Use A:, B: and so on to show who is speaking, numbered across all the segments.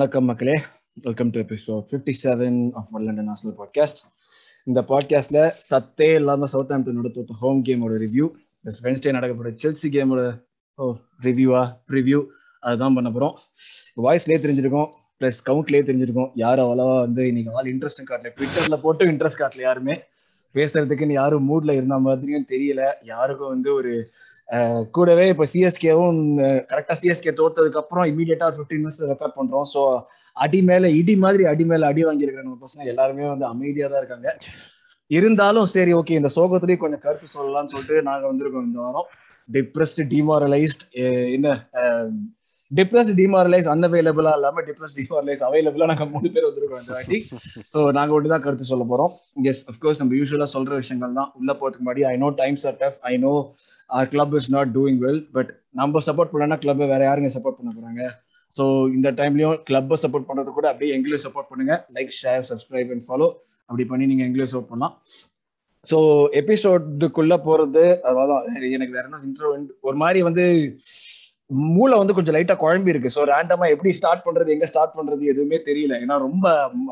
A: வணக்கம் மக்களே. Welcome to episode fifty seven of London national podcast இந்த பாட்காஸ்ட்ல சத்தே இல்லாம சவுத் ஆம்டனோட தோத்த ஹோம் கேமோட ரிவ்யூ வென்ஸ்டே நடக்கப்படுற செல்சி கேமோட ஓ ரிவ்யூவா ப்ரிவ்யூ அதுதான் பண்ண போறோம். வாய்ஸ்லேயே தெரிஞ்சிருக்கோம் ப்ளஸ் கவுண்ட்லேயே தெரிஞ்சிருக்கோம். யாரும் அவ்வளவா வந்து இன்னைக்கு ஆள் இன்ட்ரெஸ்ட் காட்டல ட்விட்டர்ல போட்டு இன்ட்ரெஸ்ட் காட்டல யாருமே பேசுறதுக்குன்னு யாரும் மூட்ல இருந்த மாதிரியும் தெரியல. யாருக்கும் வந்து ஒரு கூடவே இப்போ சிஎஸ்கேவும் கரெக்டா சிஎஸ்கே தோத்ததுக்கு அப்புறம் இமீடியட்டா ஃபிஃப்டீன் மினிட்ஸ் ரெக்கார்ட் பண்றோம். ஸோ அடி மேல இடி மாதிரி அடி மேல அடி வாங்கியிருக்கிற நம்ம பசங்க எல்லாருமே வந்து அமைதியா தான் இருக்காங்க. இருந்தாலும் சரி ஓகே இந்த சோகத்துலேயும் கொஞ்சம் கருத்து சொல்லலாம்னு சொல்லிட்டு நாங்க வந்திருக்கோம் இந்த வாரம். டிப்ரெஸ்ட் டிமாரலைஸ்ட் என்ன டிப்ரெஸ்ட் டிமாரலைஸ் அன்அவைலபிளா இல்லாம டிப்ரெஸ் டிமாரலைஸ் அவைலபிளா நாங்க மூணு பேர் வந்திருக்கோம் இந்த வாட்டி. ஸோ நாங்க ஒன்று தான் கருத்து சொல்ல போறோம். எஸ் அஃப்கோர்ஸ் நம்ம யூஸ்வலா சொல்ற விஷயங்கள் தான். உள்ள போறதுக்கு முன்னாடி I know times are tough I know our club is not doing well but நம்ம சப்போர்ட் பண்ணனா கிளப் வேற யாருங்க சப்போர்ட் பண்ண போறாங்க? ஸோ இந்த டைம்லயும் கிளப்பை சப்போர்ட் பண்றது கூட அப்படியே எங்களையும் சப்போர்ட் பண்ணுங்க. Like share subscribe and follow அப்படி பண்ணி நீங்க எங்களையும் சப்போர்ட் பண்ணலாம். ஸோ எபிசோடுக்குள்ள போறது அதாவது எனக்கு வேற என்ன இன்ட்ரோ ஒரு மாதிரி வந்து மூளை வந்து கொஞ்சம் லைட்டா குழம்பி இருக்கு. ஸோ ரேண்டமா எப்படி ஸ்டார்ட் பண்றது எங்க ஸ்டார்ட் பண்றது எதுவுமே தெரியல. ஏன்னா ரொம்ப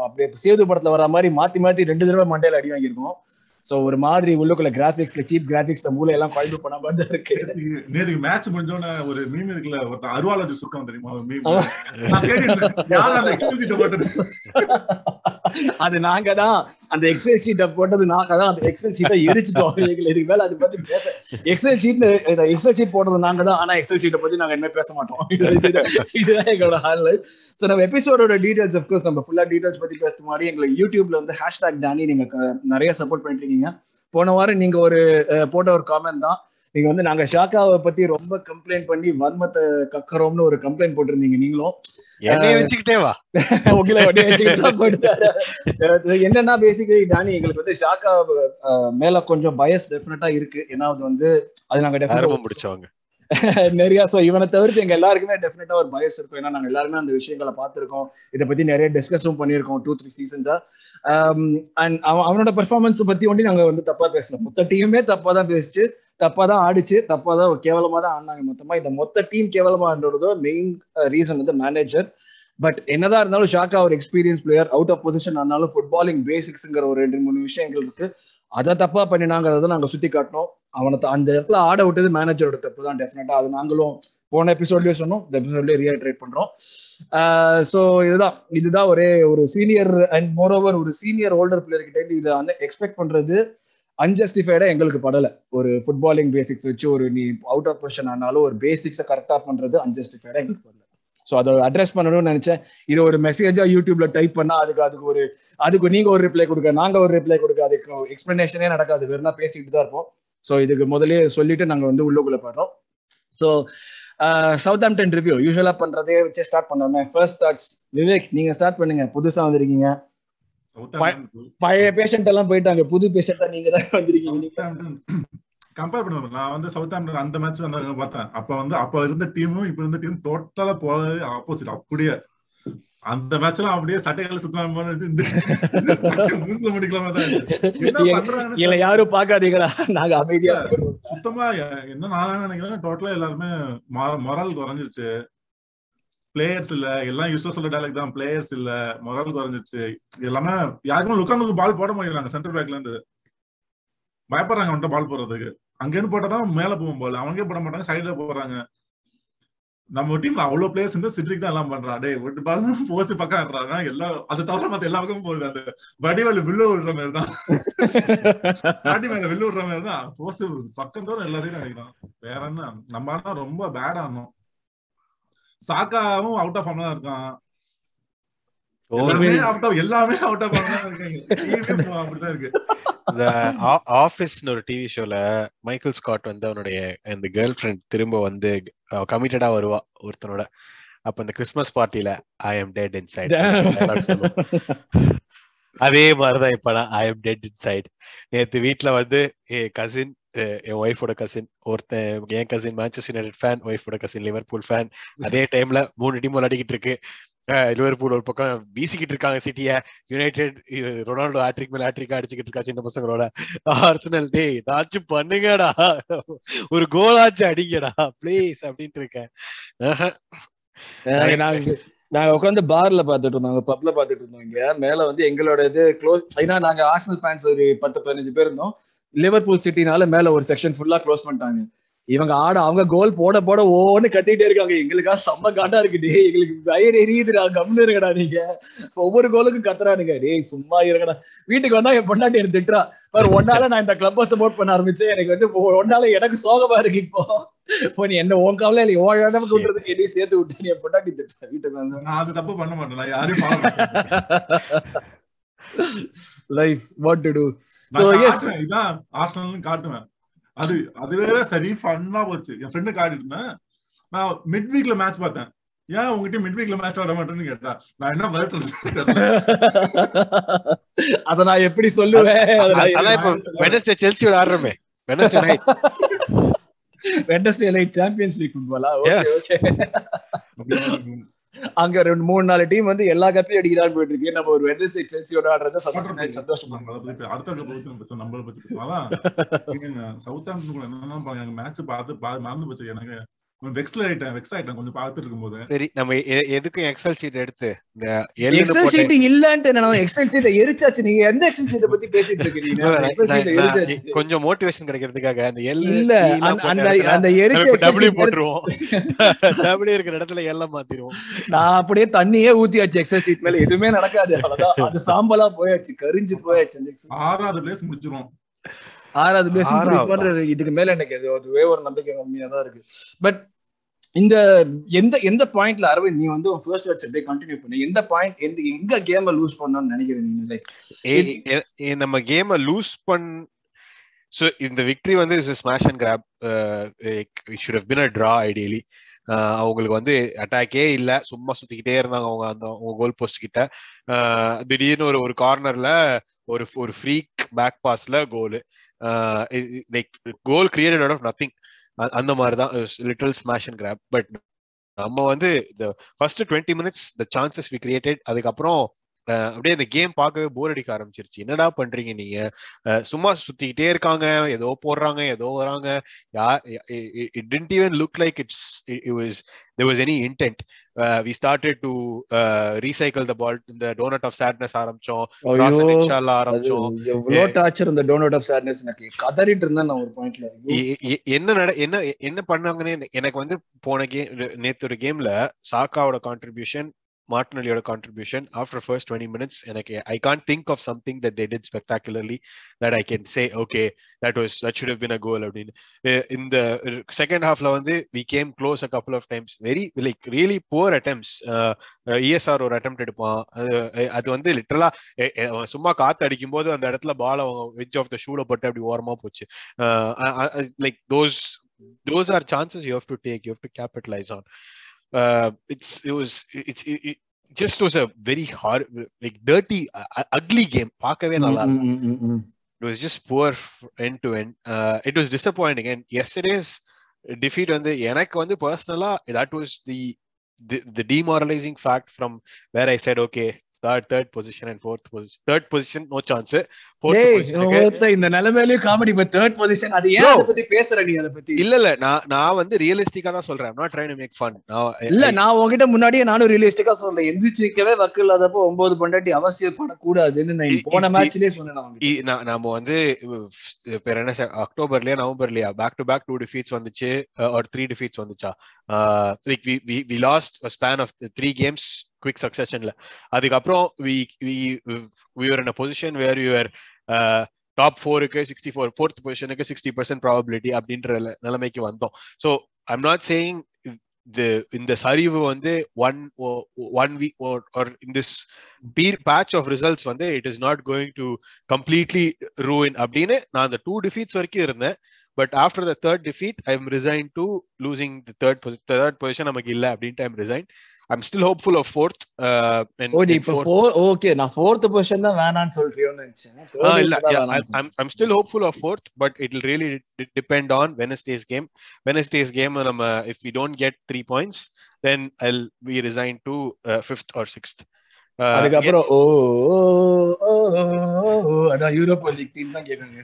A: அப்படியே சேது படத்துல வர மாதிரி மாத்தி மாத்தி ரெண்டு தடவை மண்டையில அடி வாங்கியிருக்கோம். சோ ஒரு மாதிரி உள்ளுக்குள்ள கிராபிக்ஸ்ல சீப் கிராபிக்ஸ் மூளை எல்லாம் குழம்பு பண்ண மாதிரி தான் இருக்கு.
B: நேத்துக்கு மேட்ச் முடிஞ்சோன ஒரு மீம் இருக்குல்ல ஒருத்தன் அருவாலாஜி சுருக்கம் தெரியுமா? மீம் அந்த எக்ஸ்பிளிசிட்ட போட்டது?
A: அது நாங்க தான். அந்த எக்ஸல் ஷீட்டை போட்டது நாங்க தான். அந்த எக்ஸல் ஷீட்டை எரிச்சிட்டோம். இதுக்கு மேல அதை பத்தி பேச எக்ஸல் ஷீட் எக்ஸல் ஷீட் போட்டது நாங்க தான். ஆனா எக்ஸல் ஷீட்டை பத்தி நாங்க என்ன பேச மாட்டோம். இதுதான் எங்களோட ஹைலைட் சோ நம்ம எபிசோடோட டீடைல்ஸ் அஃப்கோர்ஸ் நம்ம ஃபுல்லா டீடைல்ஸ் பத்தி பேசுற மாதிரி எங்களுக்கு யூடியூப்ல வந்து ஹேஷ்டாக் டானி நீங்க நிறைய சப்போர்ட் பண்ணிட்டு இருக்கீங்க போன வாரம் நீங்க ஒரு போட்ட ஒரு காமெண்ட் தான். நீங்க வந்து நாங்க ஷாக்காவை பத்தி ரொம்ப கம்ப்ளைண்ட் பண்ணி வன்மத்தை கக்கறோம்னு ஒரு கம்ப்ளைண்ட் போட்டிருந்தீங்க நீங்களும். என்னன்னா பேசிக்கலி டானி எங்களுக்கு வந்து ஷாக்கா மேல கொஞ்சம் பயஸ் டெஃபினட்டா இருக்கு. ஏன்னா அது வந்து அது நாங்க
C: ஆரம்பம் பிடிச்சவங்க.
A: நிறைய சோ இவனை தவிர்த்து எங்க எல்லாருக்குமே டெஃபினட்டா ஒரு பயஸ் இருக்கும். ஏன்னா நாங்க எல்லாருமே அந்த விஷயங்களை பார்த்திருக்கோம். இதை பத்தி நிறைய டிஸ்கஸும் பண்ணியிருக்கோம் டூ த்ரீ சீசன்ஸா அண்ட் அவனோட பெர்ஃபார்மன்ஸ் பத்தி ஒண்டி நாங்க வந்து தப்பா பேசல. மொத்த டீமுமே தப்பா தான் பேசிச்சு. தப்பா தான் ஆடிச்சு. தப்பா தான் கேவலமா தான் ஆடினாங்க மொத்தமா. இந்த மொத்த டீம் கேவலமா ஆடுறதோ மெயின் ரீசன் uh, வந்து மேனேஜர் பட் என்னதான் இருந்தாலும் ஷாக்கா ஒரு experience player out of position ஆனாலும் ஃபுட்பாலிங் பேசிக்ஸ்ங்கிற ஒரு ரெண்டு மூணு விஷயங்கள் இருக்கு. அதை தப்பா பண்ணினாங்கிறத நாங்க சுத்தி காட்டினோம் அவனை அந்த இடத்துல ஆட விட்டது மேனேஜரோட தப்பு தான் டெஃபினட்டா அது நாங்களும் போன எபிசோட்லயே சொன்னோம் இந்த எபிசோட்லயே ரீஹைட்ரேட் பண்றோம். ஸோ இதுதான். இதுதான் ஒரே ஒரு சீனியர் அண்ட் மோர் ஓவர் ஒரு சீனியர் ஓல்டர் பிளேயர் கிட்ட இது எக்ஸ்பெக்ட் பண்றது அன்ஜஸ்டிஃபைடா எங்களுக்கு படல. ஒரு ஃபுட்பாலிங் பேசிக்ஸ் வச்சு ஒரு நீ அவுட் ஆஃப் பொசிஷன் ஆனாலும் ஒரு பேசிக்ஸை கரெக்டா பண்றது அன்ஜஸ்டிஃபைடா எங்களுக்கு படல. ஸோ அதை அட்ரஸ் பண்ணணும்னு நினைச்சேன். இது ஒரு மெசேஜா யூடியூப்ல டைப் பண்ணா அதுக்கு அதுக்கு ஒரு அதுக்கு நீங்க ஒரு ரிப்ளை கொடுக்க நாங்க ஒரு ரிப்ளை கொடுக்க அதுக்கு எக்ஸ்பிளனேஷனே நடக்காது. வெறும் பேசிட்டு தான் இருப்போம். ஸோ இதுக்கு முதலே சொல்லிட்டு நாங்க வந்து உள்ளுக்குள்ள போடுறோம் ஸோ சவுத் ஆம்டன் ரிவ்யூ யூஸ்வலா பண்றதே வச்சு ஸ்டார்ட் பண்ணோமே. ஃபர்ஸ்ட் தாட்ஸ் விவேக் நீங்க ஸ்டார்ட் பண்ணுங்க. புதுசா வந்திருக்கீங்க. பழைய பேஷண்ட் எல்லாம் போயிட்டாங்க. புது பேஷண்டா நீங்க தான் வந்திருக்கீங்க.
B: கம்பேர் பண்ணுவோம் நான் வந்து சவுத் ஆம்டன் அந்த மேட்ச் வந்து பார்த்தேன். அப்ப வந்து அப்ப இருந்த டீமும் இப்ப இருந்த டீம் டோட்டலா போறது ஆப்போசிட் அப்படியே. அந்த மேட்ச் எல்லாம் அப்படியே சட்டைகள் சுத்தமா முடிக்கலாமா தான்
A: இல்ல யாரும் பாக்காதீங்களா நாங்க அமைதியா
B: சுத்தமா என்ன நான் நினைக்கிறேன். டோட்டலா எல்லாருமே மொரல் குறைஞ்சிருச்சு. பிளேயர்ஸ் இல்ல. எல்லாம் யூஸ்வா சொல்ற டைலாக் தான். பிளேயர்ஸ் இல்ல. மொரல் குறைஞ்சிருச்சு. எல்லாமே யாருக்குமே உட்காந்து பால் போட முடியலாங்க சென்டர் பேக்ல இருந்து. பயப்படுறாங்க அவன்கிட்ட பால் போடுறதுக்கு. அங்க இருந்து போட்டாதான் மேல போகும் பால். அவங்கே போட மாட்டாங்க சைட்ல போடுறாங்க. நம்ம டீம்ல அவ்வளவு பிளேயர்ஸ் வந்து சிட்ரிக் தான் எல்லாம் பண்றா டே விட்டு பால் போஸ் பக்கம் ஆடுறாங்க எல்லா அதை தவிர மத்த எல்லா பக்கமும் போகுது. அந்த வடிவேல வில்லு விடுற மாதிரி தான். பாட்டி மேல வில்லு விடுற மாதிரி தான். போஸ் பக்கம் தோறும் எல்லாத்தையும் சைடும் வேற என்ன? நம்ம ஆனா ரொம்ப பேட் ஆனோம் சாக்காவும் அவுட் ஆஃப் தான் இருக்கான் எல்லாமே அவுட் ஆஃப் இருக்காங்க அப்படிதான் இருக்கு
C: இந்த ஆபீஸ்னு ஒரு டிவி ஷோல மைக்கேல் ஸ்காட் வந்து அவனுடைய இந்த கேர்ள் ஃப்ரெண்ட் திரும்ப வந்து கமிட்டடா வருவா ஒருத்தனோட. அப்ப இந்த கிறிஸ்மஸ் பார்ட்டில I am dead inside அதே மாதிரிதான் இப்ப நான் I am dead inside நேத்து வீட்டுல வந்து என் கசின் என் ஒய்ஃபோட கசின் ஒருத்தன் என் கசின் மேன்செஸ்டர் யுனைடெட் ஃபேன் ஒய்ஃபோட கசின் லிவர்பூல் ஃபேன் அதே டைம்ல மூணு டீம் விளையாடிக்கிட்டு இருக்கு. லிவர்பூல் ஒரு பக்கம் வீசிக்கிட்டு இருக்காங்க சிட்டிய யுனைடெட் ரொனால்டோ ஹேட்ரிக் மேல ஹேட்ரிக் அடிச்சுக்கிட்டு இருக்கா சின்ன பசங்களோட. ஆர்சனல் டேய் ஏதாச்சும் பண்ணுங்கடா. ஒரு கோலாச்சும் அடிங்கடா ப்ளீஸ் அப்படின்ட்டு இருக்கேன்.
A: நாங்க உட்காந்து பார்ல பாத்துட்டு இருந்தோம் பப்ல பாத்துட்டு இருந்தோம் இங்க. மேல வந்து எங்களோட இது க்ளோஸ் ஏன்னா நாங்க ஆர்சனல் ஃபேன்ஸ் ஒரு பத்து பதினஞ்சு பேர் இருந்தோம். லிவர்பூல் சிட்டினால மேல ஒரு செக்ஷன் ஃபுல்லா க்ளோஸ் பண்ணிட்டாங்க. இவங்க ஆட அவங்க கோல் போட போட ஓன்னு கத்திட்டே இருக்காங்க. எங்களுக்கா செம்ம காண்டா இருக்கு. டேய் எங்களுக்கு வயிறு எரியுதுடா கம்னு இருக்கடா நீங்க. ஒவ்வொரு கோலுக்கும் கத்துறானுங்க. டேய் சும்மா இருக்கடா வீட்டுக்கு வந்தா என் பொண்டாட்டி எனக்கு திட்டுறா. பாரு ஒன்னால நான் இந்த கிளப்பை சப்போர்ட் பண்ண ஆரம்பிச்சேன். எனக்கு வந்து ஒன்னால எனக்கு சோகமா இருக்கு இப்போ. இப்போ நீ என்ன உன் கவலை இல்லை. உன் இடம் விட்டுறதுக்கு என்னையும் சேர்த்து விட்டு நீ என் பொண்டாட்டி திட்டுற. வீட்டுக்கு வந்து.
B: நான் அது தப்பு பண்ண மாட்டேன். மாட்டேன்.
A: Life what
B: to
A: to yes.
B: காட்டுவேன், இதான் ஆர்சனல்னு காட்டுவேன். அது அது வேற சரி ஃபன்னா போச்சு. என் ஃப்ரெண்டு காட்டிட்டு இருந்தேன். நான் மிட் வீக்ல மேட்ச் பார்த்தேன். ஏன் உங்ககிட்ட மிட் வீக்ல மேட்ச் ஆட மாட்டேன்னு கேட்டா நான் என்ன பதில் தெரியல.
A: அத நான் எப்படி சொல்லுவேன்?
C: அதான் இப்ப வெனஸ்டே செல்சியோட ஆடுறமே. Wednesday night
A: Wednesday light Champions League ஃபுட்பாலா okay. Okay அங்க ரெண்டு மூணு நாலு டீம் வந்து எல்லா கப்பையும் அடிக்கிறான்னு போயிட்டு இருக்கு நம்ம ஒரு வெட்னஸ்டே செல்சியோட ஆடுறத சந்தோஷம்
B: அடுத்த நம்மளை பத்தி. அதான் சவுத் ஆம்டன் என்னன்னா மேட்ச் பார்த்து மறந்து போச்சு. எனக்கு வெக்ஸ்ல ஆயிட்டேன் வெக்ஸ் ஆயிட்டேன் கொஞ்சம் பார்த்துட்டு இருக்கும்போது
C: சரி நம்ம எதுக்கும் எக்ஸல் ஷீட் எடுத்து இந்த
A: எக்ஸல் ஷீட் இல்லன்ட்டு நான் எக்ஸல் ஷீட் எரிச்சாச்சு. நீங்க எந்த எக்ஸல் ஷீட் பத்தி பேசிட்டு இருக்கீங்க?
C: கொஞ்சம் மோட்டிவேஷன் கிடைக்கிறதுக்காக அந்த எல்
A: இல்ல அந்த- அந்த எரிச்ச Excel
C: டபிள்யூ
A: sheet
C: போட்டுருவோம். டபிள்யூ இருக்கிற இடத்துல எல்லாம் மாத்திருவோம்.
A: நான் அப்படியே தண்ணியே ஊத்தியாச்சு எக்ஸல் ஷீட் மேல. எதுவுமே நடக்காது அவ்வளவுதான். அது சாம்பலா போயாச்சு கரிஞ்சு போயாச்சு.
B: ஆறாவது பிளேஸ் முடிச்சிரும்
A: ஆறாவது பேஸ்? இதுக்கு மேல எனக்கு அது அதுவே ஒரு நம்பிக்கை கம்மியா தான் இருக்கு. பட் இந்த எந்த எந்த பாயிண்ட்ல அரவிந்த் நீ வந்து ஃபர்ஸ்ட் வச்சு அப்படியே கண்டினியூ பண்ணு. எந்த பாயிண்ட் எந்த எங்க கேம லூஸ் பண்ணணும்னு நினைக்கிறேன் நீ லைக்
C: நம்ம கேம லூஸ் பண் சோ இந்த விக்டரி வந்து smash and grab should have been a draw ideally அவங்களுக்கு வந்து அட்டாக்கே இல்ல. சும்மா சுத்திக்கிட்டே இருந்தாங்க அவங்க அந்த அவங்க கோல் போஸ்ட் கிட்ட. ஆஹ் திடீர்னு ஒரு ஒரு கார்னர்ல ஒரு ஒரு ஃப்ரீக் பேக் பாஸ்ல goal like goal created out of nothing அந்த மாதிரி தான் little smash and grab but நம்ம வந்து இந்த first twenty minutes the chances we created அதுக்கப்புறம் அப்படியே இந்த கேம் பார்க்கவே போர் அடிக்க ஆரம்பிச்சிருச்சு. என்னடா பண்றீங்க நீங்க? சும்மா சுத்திக்கிட்டே இருக்காங்க. ஏதோ போடுறாங்க ஏதோ வராங்க. யார் it didn't even look like it's it was there was any intent. uh, we started to uh, recycle the ball in the donut of sadness ஆரம்பிச்சோம். ஆரம்பிச்சோம்.
A: எவ்வளவு டார்ச்சர் இந்த டோனட் ஆஃப் சாட்னஸ் எனக்கு. கதறிட்டு இருந்தேன் நான் ஒரு பாயிண்ட்ல
C: என்ன நட என்ன என்ன பண்ணாங்கன்னு எனக்கு வந்து போன கேம் நேத்து ஒரு கேம்ல சாக்காவோட contribution மார்டினலியோட contribution after first twenty minutes எனக்கு I can't think of something that they spectacularly that I can say okay that was that should been a goal அப்படின்னு. இந்த செகண்ட் ஹாஃப்ல வந்து we came close a couple of times very like really poor attempts ESR ஒரு attempt எடுப்பான். அது eh, அது வந்து லிட்டரலா eh, eh, சும்மா காத்து அடிக்கும் போது அந்த இடத்துல பால் அவங்க வெஜ் ஆஃப் த ஷூல போட்டு அப்படி ஓரமா போச்சு. Like those those are chances you have to take you have to capitalize on. Uh it's was a very hard like dirty uh, ugly game பார்க்கவே நல்லா was just poor f- end to end uh, it was disappointing and yesterday's defeat வந்து எனக்கு வந்து personally that was the the, the demoralizing fact from where I said okay third third position and fourth position third position no chance. Fourth position க்கு-
A: ஒருத்த இந்த நிலைமையிலயும் comedy இப்ப third position அது ஏன்
C: No.
A: அதை பத்தி பேசுற நீ அதை பத்தி?
C: இல்ல இல்ல. நான் நான் வந்து ரியலிஸ்டிக்கா தான் சொல்றேன். Make fun. நான்
A: இல்ல நான் உங்ககிட்ட முன்னாடியே நானும் ரியலிஸ்டிக்கா சொல்றேன். எந்திரிச்சு நிக்கவே வக்கு இல்லாதப்போ ஒன்பது பண்டாட்டி நான் போன
C: இ-
A: மேட்ச்லயே சொன்னேன்
C: நா- நாம வந்து பேர் என்ன அக்டோபர்லயா நவம்பர்லயா back to back two defeats வந்துச்சு ஒரு த்ரீ டிஃபீட்ஸ் வந்துச்சா? Like we we we lost span of three games quick சக்சஷன்ல அதுக்கப்புறம் we we in a position where you're top ஃபோருக்கு சிக்ஸ்டி ஃபோர் ஃபோர்த் பொசிஷனுக்கு சிக்ஸ்டி பர்சன்ட் ப்ராபபிலிட்டி அப்படின்ற நிலைமைக்கு வந்தோம். So I'm not saying இந்த சரிவு வந்து one one week or in this beer patch of results வந்து it is not going to completely ruin அப்படின்னு நான் அந்த டூ டிஃபீட்ஸ் வரைக்கும் இருந்தேன். But after the third defeat I am resign to losing third third position நமக்கு இல்லை அப்படின்ட்டு I'm resign I'm still hopeful of fourth
A: oh நீ இப்ப ஓகே நான் ஃபோர்த் பொசிஷன் தான் வேணாம்னு சொல்றியோன்னு நினைச்சேன் Third
C: இல்ல
A: இப்பதான்
C: yeah,
A: வேணாம்னு
C: I'm, I'm I'm still hopeful of fourth, but it'll really de- depend on Wednesday's game. Wednesday's game, um, uh, if we don't get three points, then I'll be resigned to uh, fifth or sixth. Uh,
A: அதுக்கப்புறம் oh ஓ, ஓ, ஓ, oh, அதான் Europe league team தான் கேட்கணும்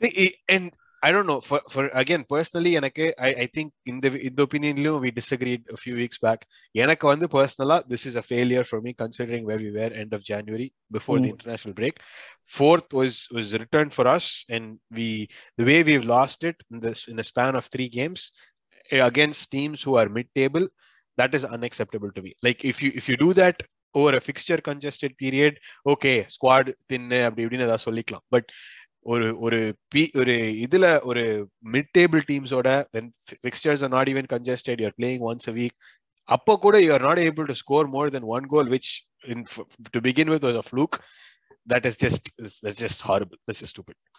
C: yeah, and I don't know. For for again, personally, எனக்கு I I think in the in the opinionலயும் we disagreed a few weeks back. எனக்கு வந்து personally, this is a failure for me considering where we were end of January before the
A: Mm.
C: international break. Fourth was was returned for us, and we the way we've lost it in this in a span of three games eh, against teams who are mid-table, that is unacceptable to me. Like if you if you do that over a fixture congested period, okay, squad தின்னு அப்படி இப்படின்னு ஏதாவது சொல்லிக்கலாம். But ஒரு ஒரு B ஒரு இதுல ஒரு மிட் டேபிள் டீம்ஸோட when fixtures are not even congested you're playing once a week அப்போ கூட you are not able to score more than one goal which in to begin with was a fluke that is just that's just horrible this is stupid
A: So,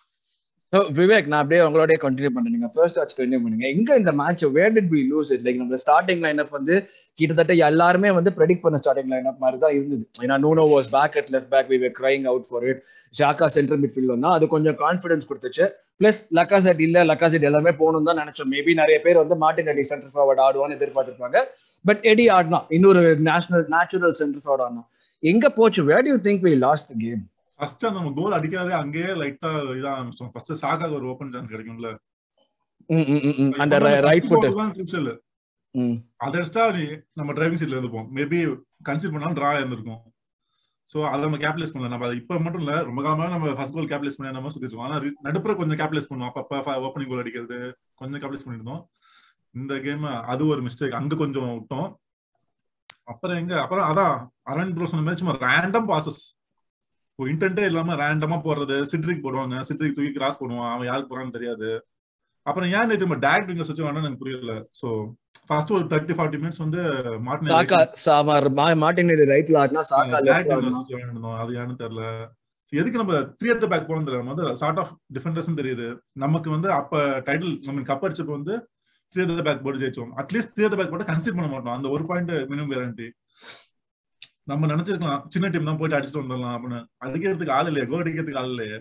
A: Vivek நான் அப்படியே உங்களோட continue பண்றேன். நீங்க first watch continue பண்ணுங்க. எங்க இந்த match where did we lose it like நம்ம starting lineup வந்து கிட்டத்தட்ட எல்லாருமே வந்து ப்ரெடிக்ட் பண்ண ஸ்டார்டிங் லைனப் மாதிரி தான் இருந்தது. ஏன்னா Nuno was back at left back we crying out for it Xhaka mid midfield வந்தா அது கொஞ்சம் கான்ஃபிடன்ஸ் கொடுத்துச்சு. பிளஸ் லக்காசெட் இல்ல. லக்காசெட் எல்லாமே போகணும் தான் நினைச்சோம். மேபி நிறைய பேர் வந்து மார்டின் அடி சென்டர் ஃபார்வர்ட் ஆடுவான்னு எதிர்பார்த்திருப்பாங்க. பட் எடி ஆடினா. இன்னொரு நேஷனல் நேச்சுரல் சென்டர் ஃபார்வர்ட் ஆடினா. எங்க போச்சு? Where you think we lost game
B: first அந்த கோல் அடிக்காதே அங்கேயே லைட்டா இதான் ஆரம்பிச்சோம் ஃபர்ஸ்ட் சாக்காக ஒரு ஓபன் சான்ஸ் கிடைக்கும்ல.
A: அந்த ரைட் ஃபுட்
B: கிருஷியல் அதை அடிச்சா நீ- நம்ம டிரைவிங் சீட்ல இருந்துப்போம். மேபி கன்சிடர் பண்ணாலும் டிரா இருந்திருக்கும். சோ அதை நம்ம கேப்லேஸ் பண்ணல. நம்ம இப்ப மட்டும் இல்ல ரொம்ப காலமா நம்ம ஃபர்ஸ்ட் கோல் கேப்லேஸ் பண்ணி நம்ம சுத்திட்டு இருக்கோம். ஆனா நடுப்புற கொஞ்சம் கேப்லேஸ் பண்ணுவோம். அப்பப்ப ஓப்பனிங் கோல் அடிக்கிறது கொஞ்சம் கேப்லேஸ் பண்ணிருந்தோம் இந்த கேம் அது ஒரு மிஸ்டேக் அங்க கொஞ்சம் விட்டோம். அப்புறம் எங்க? அப்புறம் அதான் அரவிந்த் ப்ரோ சொன்ன மாதிரி சும்மா ரேண்டம் பாசஸ் இப்போ இன்டென்ட்டே இல்லாம ரேண்டமா போடுறது சிட்ரிக் போடுவாங்க சிட்ரிக் தூக்கி கிராஸ் பண்ணுவான் அவன் யாருக்கு போறான்னு தெரியாது. அப்புறம் ஏன் நம்ம டேரக்ட் விங்கர்ஸ் வச்சு வேணா எனக்கு புரியல. சோ ஃபர்ஸ்ட் ஒரு தேர்ட்டி ஃபார்ட்டி மினிட்ஸ் வந்து மார்டின்
A: சாக்கா சாமார் மார்டின் ரைட்ல ஆடினா சாக்கா
B: அது ஏன்னு தெரியல. எதுக்கு நம்ம த்ரீ அட் பேக் போனது தெரியல. வந்து சார்ட் ஆஃப் டிஃபெண்டர்ஸ் தெரியுது. நமக்கு வந்து அப்ப டைட்டில் நம்ம கப் அடிச்சப்ப வந்து த்ரீ அட் பேக் போட்டு ஜெயிச்சோம். At least three at back போட்டு கன்சிடர் பண்ண மாட்டோம். அந்த ஒரு பாயிண்ட் மினிமம் கேரண்டி நம்ம நினைச்சிருக்கலாம் சின்ன டீம் தான் போயிட்டு அடிச்சுட்டு வந்துடலாம் அப்படின்னு. அடிக்கிறதுக்கு ஆள் இல்லையா கோ அடிக்கிறதுக்கு ஆள் இல்லையே.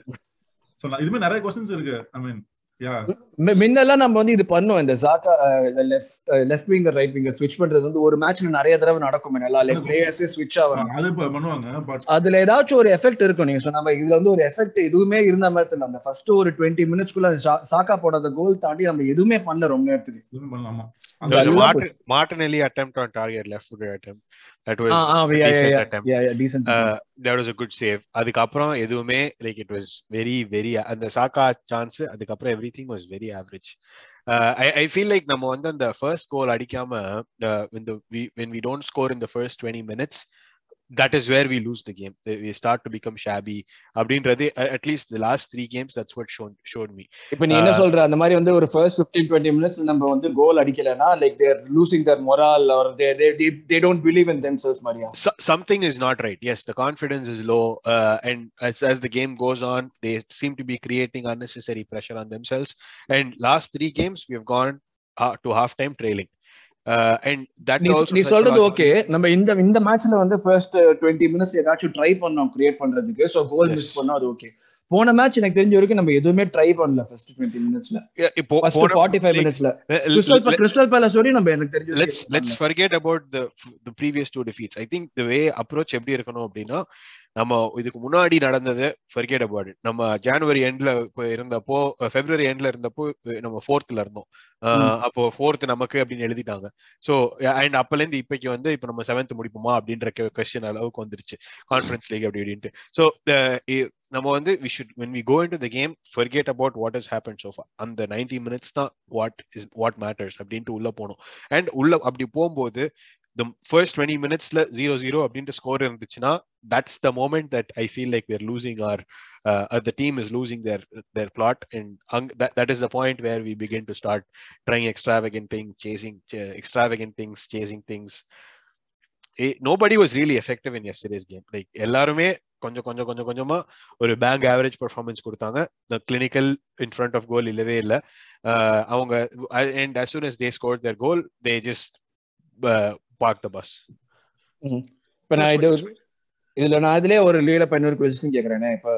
B: சொல்லலாம் இதுமே நிறைய கொஸ்டின்ஸ் இருக்கு ஐ மீன் யா
A: முன்னெல்லாம் நம்ம வந்து இது பண்ணோம். இந்த Xhaka left left winger right winger ஸ்விட்ச் பண்றது வந்து ஒரு மேட்ச்ல நிறைய தடவை நடக்கும் நல்லா லைக். பிளேயர்ஸே ஸ்விட்ச்
B: பட்
A: அதுல ஏதாச்சும் ஒரு எஃபெக்ட் இருக்கும். நீங்க சொன்ன மாதிரி இதுல வந்து ஒரு எஃபெக்ட் எதுவுமே இருந்த மாதிரி தெரியல. அந்த ஃபர்ஸ்ட் ஒரு டுவெண்ட்டி மினிட்ஸ்க்குள்ள சாக்கா போடாத கோல் தாண்டி நம்ம எதுவுமே பண்ணல ரொம்ப நேரத்துக்கு.
B: இதுவுமே பண்ணலாமா
C: there was a
A: நல்லா
C: Martin, Martinelli attempt on target left footed attempt. That was
A: ah, ah,
C: a
A: yeah, yeah,
C: decent
A: yeah.
C: attempt.
A: Yeah, yeah, decent.
C: uh, that was a good save. அதுக்கப்புறம் எதுவுமே like it was very very அந்த Xhaka chance அதுக்கப்புறம் everything was very average I I feel like நம்ம வந்து அந்த first goal அடிக்காம uh, when the we when we don't score in the first 20 minutes that is where we lose the game we start to become shabby அப்படின்றது at least the last three games that's what shown showed me
A: இப்ப நீ என்ன சொல்ற அந்த மாதிரி வந்து ஒரு first 15 20 minutes நம்ம வந்து கோல் அடிக்கலனா like they're losing their morale are they they they don't believe in themselves மாதிரியா
C: so, something is not right. Yes, the confidence is low, uh, and as, as the game goes on, they seem to be creating unnecessary pressure on themselves. And last three games, we have gone uh, to halftime trailing, Uh,
A: நீ சொல்றது okay நம்ம இந்த இந்த மேட்ச்ல வந்து first twenty minutes ஏதாச்சும் try பண்ணோம் create பண்றதுக்கு. So
C: goal.
A: மிஸ் பண்ணோம் அது ஓகே போன மேட்ச் எனக்கு தெரிஞ்ச வரைக்கும் நம்ம எதுவுமே ட்ரை பண்ணல ஃபர்ஸ்ட் டுவெண்ட்டி மினிட்ஸ்ல
C: Yeah, இப்போ
A: ஃபர்ஸ்ட்
C: போன-
A: ஃபார்ட்டி ஃபைவ்
C: like,
A: மினிட்ஸ்ல கிறிஸ்டல் கிறிஸ்டல் பேலஸ் வரையும் நம்ம எனக்கு தெரிஞ்ச
C: let's let's forget about the the previous two defeats. I think the way approach எப்படி இருக்கணும் அப்படின்னா நம்ம இதுக்கு முன்னாடி நடந்தது about it நம்ம ஜனவரி எண்ட்ல இருந்தப்போ பிப்ரவரி எண்ட்ல இருந்தப்போ நம்ம ஃபோர்த்ல இருந்தோம். அப்போ ஃபோர்த் நமக்கு அப்படின்னு எழுதிட்டாங்க. சோ அண்ட் அப்பல இருந்து இப்பைக்கு வந்து இப்ப நம்ம செவன்த் முடிப்போமா அப்படின்ற கொஸ்டின் அளவுக்கு வந்துருச்சு. கான்ஃபரன்ஸ் லீக் அப்படி அப்படின்ட்டு ஸோ நம்ம வந்து we should when we go into the game forget about what is happen so far அந்த நைன்டி மினிட்ஸ் தான் வாட் இஸ் வாட் மேட்டர்ஸ் அப்படின்ட்டு உள்ள போகணும் அண்ட் உள்ள அப்படி போகும்போது the first 20 மினிட்ஸ்ல ஜீரோ ஜீரோ அப்படின்ட்டு ஸ்கோர் இருந்துச்சுன்னா that's the moment that I feel like we're losing our uh, uh, the team is losing their their plot and hung- that, that is the point where we begin to start trying extravagant things chasing ch- extravagant things chasing things Eh, nobody was really effective in yesterday's game like எல்லாருமே கொஞ்சம் கொஞ்சம் கொஞ்சம் கொஞ்சமா ஒரு bang average performance கொடுத்தாங்க the clinical in front of goal இல்லவே இல்லை அஹ் அவங்க and as soon as they scored their goal they just uh, the the bus.
A: இப்ப நான் இது இதுல நான் இதுலயே ஒரு லீல இன்னொரு கொஸ்டின் கேக்குறேனே. இப்ப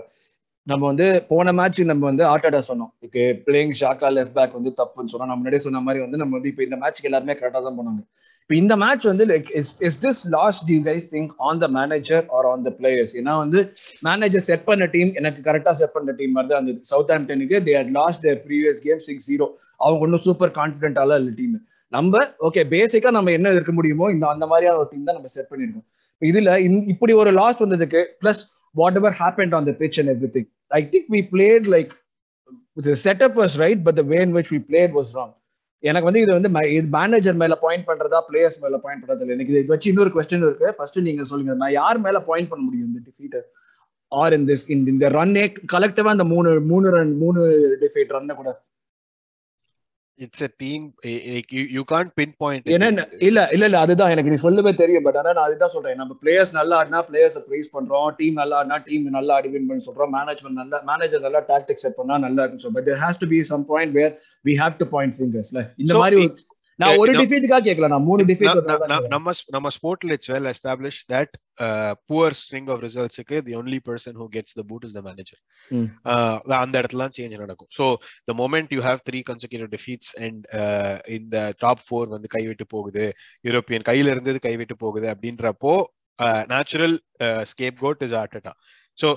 A: நம்ம வந்து போன மேட்ச் நம்ம வந்து ஆட்டாடா சொன்னோம். இதுக்கு பிளேயிங் ஷாக்கா லெஃப்ட் பேக் வந்து தப்புன்னு சொன்னோம். நம்ம முன்னாடியே சொன்ன மாதிரி வந்து நம்ம வந்து இப்போ இந்த மேட்ச்க்கு எல்லாருமே கரெக்டா தான் போனாங்க. இப்போ இந்த மேட்ச் வந்து like is is this last the guys think on the manager or on the players ஏன்னா வந்து மேனேஜர் செட் பண்ண டீம் எனக்கு கரெக்டாக செட் பண்ண டீம் மாதிரி தான் அந்த சவுத் ஆம்டனுக்கு they had lost their previous game six zero அவங்க ஒன்றும் சூப்பர் கான்ஃபிடென்ட்டால இல்லை டீம் நம்ம ஓகே பேசிக்கா நம்ம என்ன இருக்க முடியுமோ இந்த அந்த மாதிரியான ஒரு டீம் தான் நம்ம செட் பண்ணிருக்கோம். இதுல இப்படி ஒரு லாஸ் வந்ததுக்கு plus whatever happen on the pitch and everything I think we played like setup was right but the way in which we played was wrong எனக்கு வந்து இது வந்து இது மேனேஜர் மேல பாயிண்ட் பண்றதா பிளேயர்ஸ் மேல பாயிண்ட் பண்றதா இல்லை. எனக்கு இது வச்சு இன்னொரு கொஸ்டின் இருக்கு. ஃபர்ஸ்ட் நீங்க சொல்லுங்க நான் யார் மேல பாயிண்ட் பண்ண முடியும் இந்த டிஃபீட் ஆர் இன் திஸ் இந்த ரன்னே கலெக்டிவா இந்த மூணு மூணு ரன் மூணு டிஃபீட் ரன்னை கூட?
C: It's a team you you can't pinpoint
A: ஏன்னா இல்ல இல்ல இல்ல அதுதான் எனக்கு நீ சொல்லவே தெரியும். பட் ஆனா நான் அதுதான் சொல்றேன். நம்ம பிளேயர்ஸ் நல்லா ஆடினா பிளேயர்ஸ் ப்ரைஸ் பண்றோம். டீம் நல்லா ஆடினா டீம் நல்லா ஆடி வின் பண்ணி சொல்றோம். மேனேஜ்மெண்ட் நல்லா மேனேஜர் நல்லா டாக்டிக் செட் பண்ணா நல்லா இருக்கும் but there has to be some point where we have to point ஃபிங்கர்ஸ்ல இந்த மாதிரி நான் ஒரு டிஃபீட்டுக்காக கேட்கல நான் மூணு டிஃபீட்
C: நம்ம நம்ம ஸ்போர்ட்ல it's well establish that poor string of ரிசல்ட்ஸ்க்கு the only person who gets the boot is the
A: manager.
C: அந்த இடத்துல சேஞ்ச் நடக்கும். So the moment you have three consecutive defeats and இந்த டாப் ஃபோர் வந்து கைவிட்டு போகுது யூரோப்பியன் கையில இருந்தது கைவிட்டு போகுது அப்படின்றப்போ natural scapegoat is Arteta so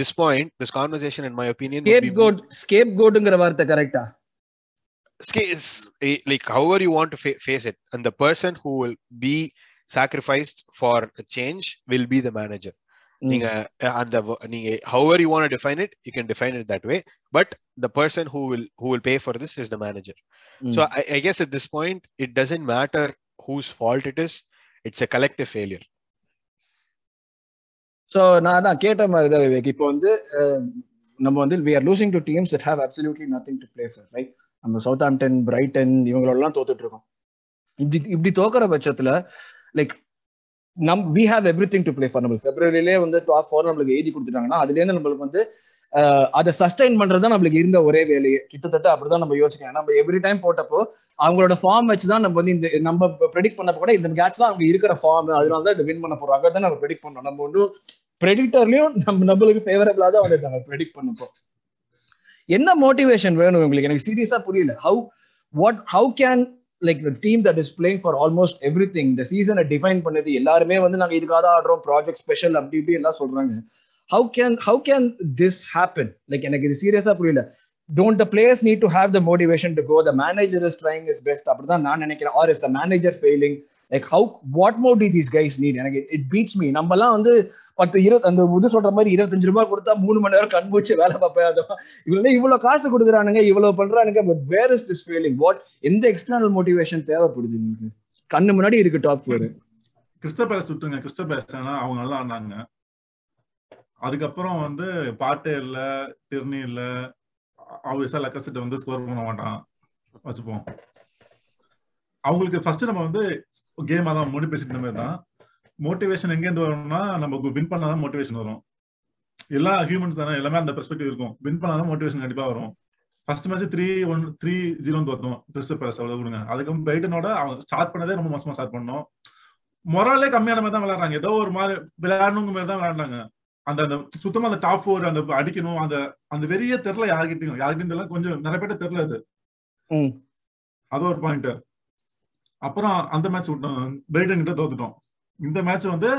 C: this point this conversation in my opinion would
A: scapegoat scape கோட்டுங்கிற வார்த்தை கரெக்டா
C: like however you want to fa- face it and the person who will be sacrificed for a change will be the manager நீங்க அஹ், அந்த wo- நீங்க however you want to define it you can define it that way but the person who will who will pay for this is the manager so I, I guess at this point it doesn't matter whose fault it is it's a collective failure
A: so நான் தான் கேட்ட மாதிரி தான் விவேக் இப்போ வந்து ah, நம்ம வந்து we are losing to teams that have absolutely nothing to play for right நம்ம சவுத் ஆம்டன் பிரைட்டன் இவங்களெல்லாம் தோத்துட்டு இருக்கோம் இப்படி இப்படி தோக்குற பட்சத்துல லைக் நம் we have everything to play for நம்மளுக்கு பிப்ரவரியிலே வந்து டாப் ஃபோர் நம்மளுக்கு எழுதி கொடுத்துட்டாங்கன்னா அதுலேருந்து நம்மளுக்கு வந்து அதை சஸ்டைன் பண்றது தான் நம்மளுக்கு இருந்த ஒரே வேலையை. கிட்டத்தட்ட அப்படிதான் நம்ம யோசிக்கணும். நம்ம எவ்ரி டைம் போட்டப்போ அவங்களோட ஃபார்ம் வச்சு தான் நம்ம வந்து இந்த நம்ம ப்ரெடிக்ட் பண்ணப்ப கூட இந்த மேட்ச்லாம் அவங்க இருக்கிற ஃபார்ம் அதனால தான் இதை வின் பண்ண போறாங்க தான் நம்ம ப்ரெடிக்ட் பண்ணோம். நம்ம ஒன்றும் ப்ரெடிக்டர்லயும் நம்ம நம்மளுக்கு ஃபேவரபிளா தான் வந்து நம்ம ப்ரெடிக்ட் பண்ணப்போ. என்ன மோட்டிவேஷன் வேணும் உங்களுக்கு? எனக்கு சீரியஸா புரியல. How what how can like team that is playing for almost everything இந்த சீசனை டிஃபைன் பண்ணது எல்லாருமே வந்து நாங்க இதுக்காக தான் ஆடுறோம் ப்ராஜெக்ட் ஸ்பெஷல் அப்படி இப்படி எல்லாம் சொல்றாங்க. How can how can this happen like எனக்கு இது சீரியஸா புரியல. Don't the players need to have the motivation to go the manager is trying is best அப்படிதான் நான் நினைக்கிறேன். Or is the manager failing like how what more do these guys need எனக்கு it beats me நம்மலாம் வந்து பத்து இருபது அந்த இது சொல்ற மாதிரி இருபத்தஞ்சு ரூபாய் கொடுத்தா மூணு மணி நேரம் கண் வேலை பார்ப்பேன். அது இவ்வளவு இவ்வளவு காசு கொடுக்குறானுங்க இவ்வளவு பண்றானுங்க but where is this feeling what எந்த எக்ஸ்டர்னல் மோட்டிவேஷன் தேவைப்படுது உங்களுக்கு கண்ணு முன்னாடி இருக்கு டாப் ஃபோர்
B: கிறிஸ்ட பேஸ் சுட்டுங்க கிறிஸ்ட பேஸ் அவங்க நல்லா ஆனாங்க அதுக்கப்புறம் வந்து பாட்டே இல்ல இல்லை அவங்க ஆப்வியஸா லக்கசெட் வந்து ஸ்கோர் பண்ண மாட்டான். வச்சுப்போம். அவங்களுக்கு ஃபர்ஸ்ட் நம்ம வந்து கேம் அதான் முடி பேசிட்டு மாதிரி தான். மோட்டிவேஷன் எங்கேருந்து வரும்னா நம்ம வின் பண்ணாதான் மோட்டிவேஷன் வரும். எல்லா ஹியூமன்ஸ் தானே எல்லாமே அந்த பெர்ஸ்பெக்டிவ் இருக்கும். வின் பண்ணாதான் மோட்டிவேஷன் கண்டிப்பா வரும். First match three one three zero தோத்தோம் Crystal Palace அவ்வளவு கொடுங்க. அதுக்கப்புறம் பிரைட்டனோட அவங்க ஸ்டார்ட் பண்ணதே ரொம்ப மோசமா ஸ்டார்ட் பண்ணோம். மொராலே கம்மியான மாதிரி தான் விளையாடுறாங்க. ஏதோ ஒரு மாதிரி விளையாடணுங்க மாதிரி தான் விளையாடுறாங்க. அந்த அந்த சுத்தமா அந்த டாப் ஃபோர் அந்த அடிக்கணும். அந்த அந்த வெறிய தெரியல யார்கிட்டயும். யார்கிட்டயும் தெரியல. கொஞ்சம் நிறைய பேர்ட்ட தெரியல அது. அது ஒரு பாயிண்ட் அப்புறம் அந்த மேட்ச் விட்டோம் பிரைட்டன் கிட்ட தோத்துட்டோம். இந்த மேட்ச் வந்து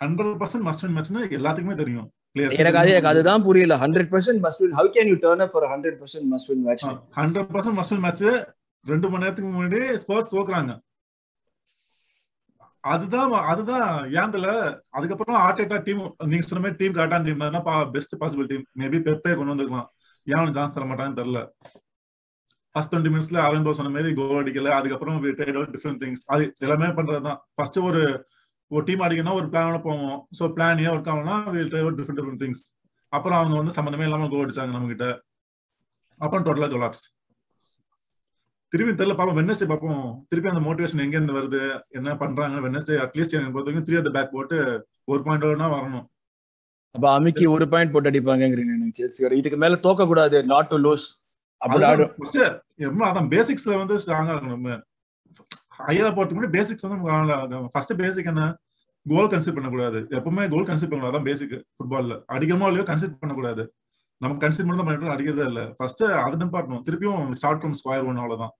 B: ஹண்ட்ரட் பர்சன்ட் மஸ்ட் வின் மேட்ச்னு எல்லாத்துக்குமே தெரியும்.
A: எனக்கு அது எனக்கு அதுதான் புரியல. Hundred percent must win how can you turn up for hundred percent must win match
B: hundred percent must win match ரெண்டு மணி நேரத்துக்கு முன்னாடி ஸ்போர்ட்ஸ் தோக்குறாங்க. அதுதான் அதுதான் ஏந்தல அதுக்கப்புறம் ஆர்டேட்டா டீம் நீங்க சொன்ன மாதிரி டீம் கரெக்டான டீம் தான் best possible team maybe Pepe கொண்டு வந்திருக்கலாம். ஏன் சான்ஸ் தர மாட்டாங்கன்னு தெரியல. ஃபர்ஸ்ட் டுவெண்ட்டி மினிட்ஸ்ல அரவிந்த் சொன்ன மாதிரி கோல் அடிக்கல. அதுக்கப்புறம் டிஃப்ரெண்ட் திங்ஸ் அது எல்லாமே பண்றதுதான். ஃபர்ஸ்ட் ஒரு ஒரு டீம் அடிக்கணும் ஒரு பிளானோட போவோம். ஸோ பிளான் ஏன் ஒர்க் ஆகலாம் டிஃப்ரெண்ட் டிஃப்ரெண்ட் திங்ஸ் அப்புறம் அவங்க வந்து சம்மந்தமே இல்லாம கோல் அடிச்சாங்க நம்ம கிட்ட அப்புறம் டோட்டலா கொலாப்ஸ் திருப்பி தெரியல பாப்போம். வெனஸ்டே பார்ப்போம் திருப்பி அந்த மோட்டிவேஷன் எங்க இருந்து வருது? என்ன பண்றாங்க வெனஸ்டே அட்லீஸ்ட் எனக்கு பொறுத்த வரைக்கும் த்ரீ அந்த பேக் போட்டு ஒரு பாயிண்ட் வரணும்.
A: அப்ப அமிக்கி ஒரு பாயிண்ட் போட்டு அடிப்பாங்கிறீங்க இதுக்கு மேல தோக்க கூடாது நாட் டு லூஸ்
B: அதான் பேசிக்ஸ்ல வந்து ஸ்ட்ராங்கா இருக்கணும். நம்ம ஹையரா போறதுக்கு முன்னாடி பேசிக்ஸ் வந்து ஃபர்ஸ்ட் பேசிக் என்ன? கோல் கன்சிடர் பண்ணக்கூடாது. எப்பவுமே கோல் கன்சிடர் பண்ணக்கூடாது. அதான் பேசிக் ஃபுட்பால்ல அடிக்கமோ இல்லையோ கன்சிடர் பண்ணக்கூடாது. நம்ம கன்சிடர் மட்டும் தான் பண்ணிட்டு அடிக்கிறதே இல்ல. ஃபர்ஸ்ட் அதை நிப்பாட்டணும் திருப்பியும் ஸ்டார்ட் ஃப்ரம் ஸ்கொயர் ஒன் அவ்வளவுதான்.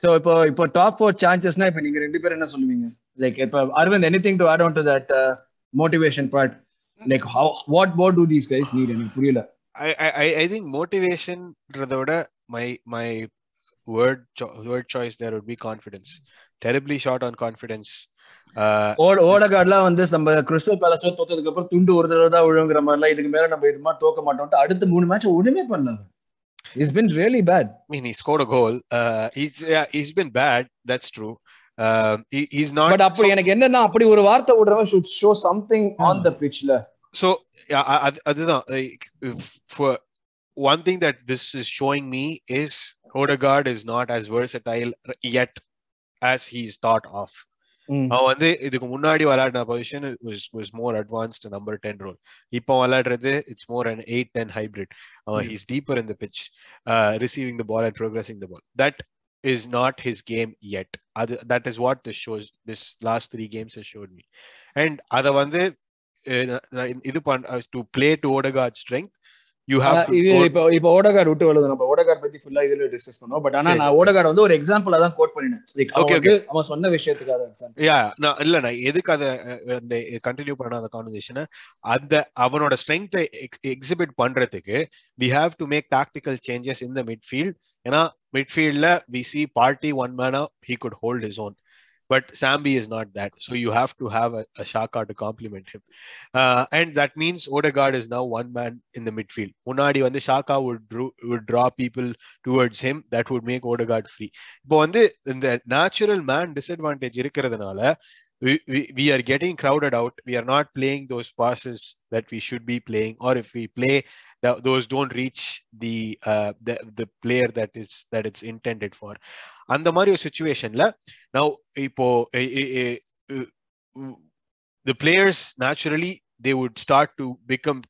A: சோ இப்போ இப்போ டாப் ஃபோர் சான்சஸ்னா இப்போ நீங்க ரெண்டு பேரும் என்ன சொல்லுவீங்க? லைக் இப்போ Aravind anything to add on to that motivation part like how what what do these guys need எனக்கு புரியல.
C: I, I, I- I think motivation விட my my word cho- word choice there would be confidence. Terribly short on confidence. Uh,
A: ஓட ஓடகார்ட்லாம் வந்து நம்ம crystal palace தோத்ததுக்கு அப்புறம் துண்டு ஒரு தடவை தான் விழுங்குற மாதிரிலாம் இதுக்கு மேல நம்ம இது மாதிரி தோக்க மாட்டோம்ட்டு அடுத்த மூணு மேட்ச் ஒண்ணுமே பண்ணல it's been really bad
C: I mean, he scored a goal. Uh, he's yeah, he's been bad. That's true. Um, he, he's not.
A: But அப்படி எனக்கு என்னன்னா அப்படி ஒரு வார்த்தை விடுறவன் should show something on the பிட்ச்ல
C: so yeah, I- I- அதுதான் like if for one thing that this is showing me is Odegaard is not as versatile yet as he's thought of. அவன் வந்து இதுக்கு முன்னாடி விளையாடின position was was more advanced number 10 role இப்போ விளையாடுறது it's more an 8 10 hybrid அவன்
A: Mm.
C: he's deeper in the pitch uh, receiving the ball and progressing the ball that is not his game yet அது that is what this shows this last three games has showed me and அத வந்து அஹ், நான் நான் இது play to Odegaard's strength you have to
A: இது இப்போ இப்போ ஓடகார்டு விட்டு வருது நம்ம ஓடகார்டு பத்தி ஃபுல்லா இதுல டிஸ்கஸ் பண்ணோம் பட் ஆனா. நான் ஓடகார்டு வந்து ஒரு எக்ஸாம்பிளா தான் கோட் பண்ணினேன்.
C: Okay,
A: வந்து அவன் சொன்ன விஷயத்துக்காக எக்ஸாம்பிள்
C: யா நான் இல்ல நான் எதுக்கு அதை அந்த கண்டினியூ பண்ண அந்த கான்வர்சேஷனை அந்த அவனோட ஸ்ட்ரென்த்தை எக்ஸிபிட் பண்றதுக்கு we have to make tactical changes in the midfield ஏன்னா மிட்ஃபீல்ட்ல we see Partey one Mena he good hold his own But Sambi is not that so you have to have a Xhaka to compliment him and that means Odegaard is now one man in the midfield முன்னாடி வந்து Xhaka would would draw people towards him that would make Odegaard free இப்போ வந்து இந்த natural man disadvantage இருக்கிறதுனால we, we, we are getting crowded out. We are not playing those passes that we should be playing, or if we play, th- those don't reach the uh, the the player that is that it's intended for. அந்த மாதிரி ஒரு சுச்சுவேஷன்ல நான் இப்போ the players naturally they would start to become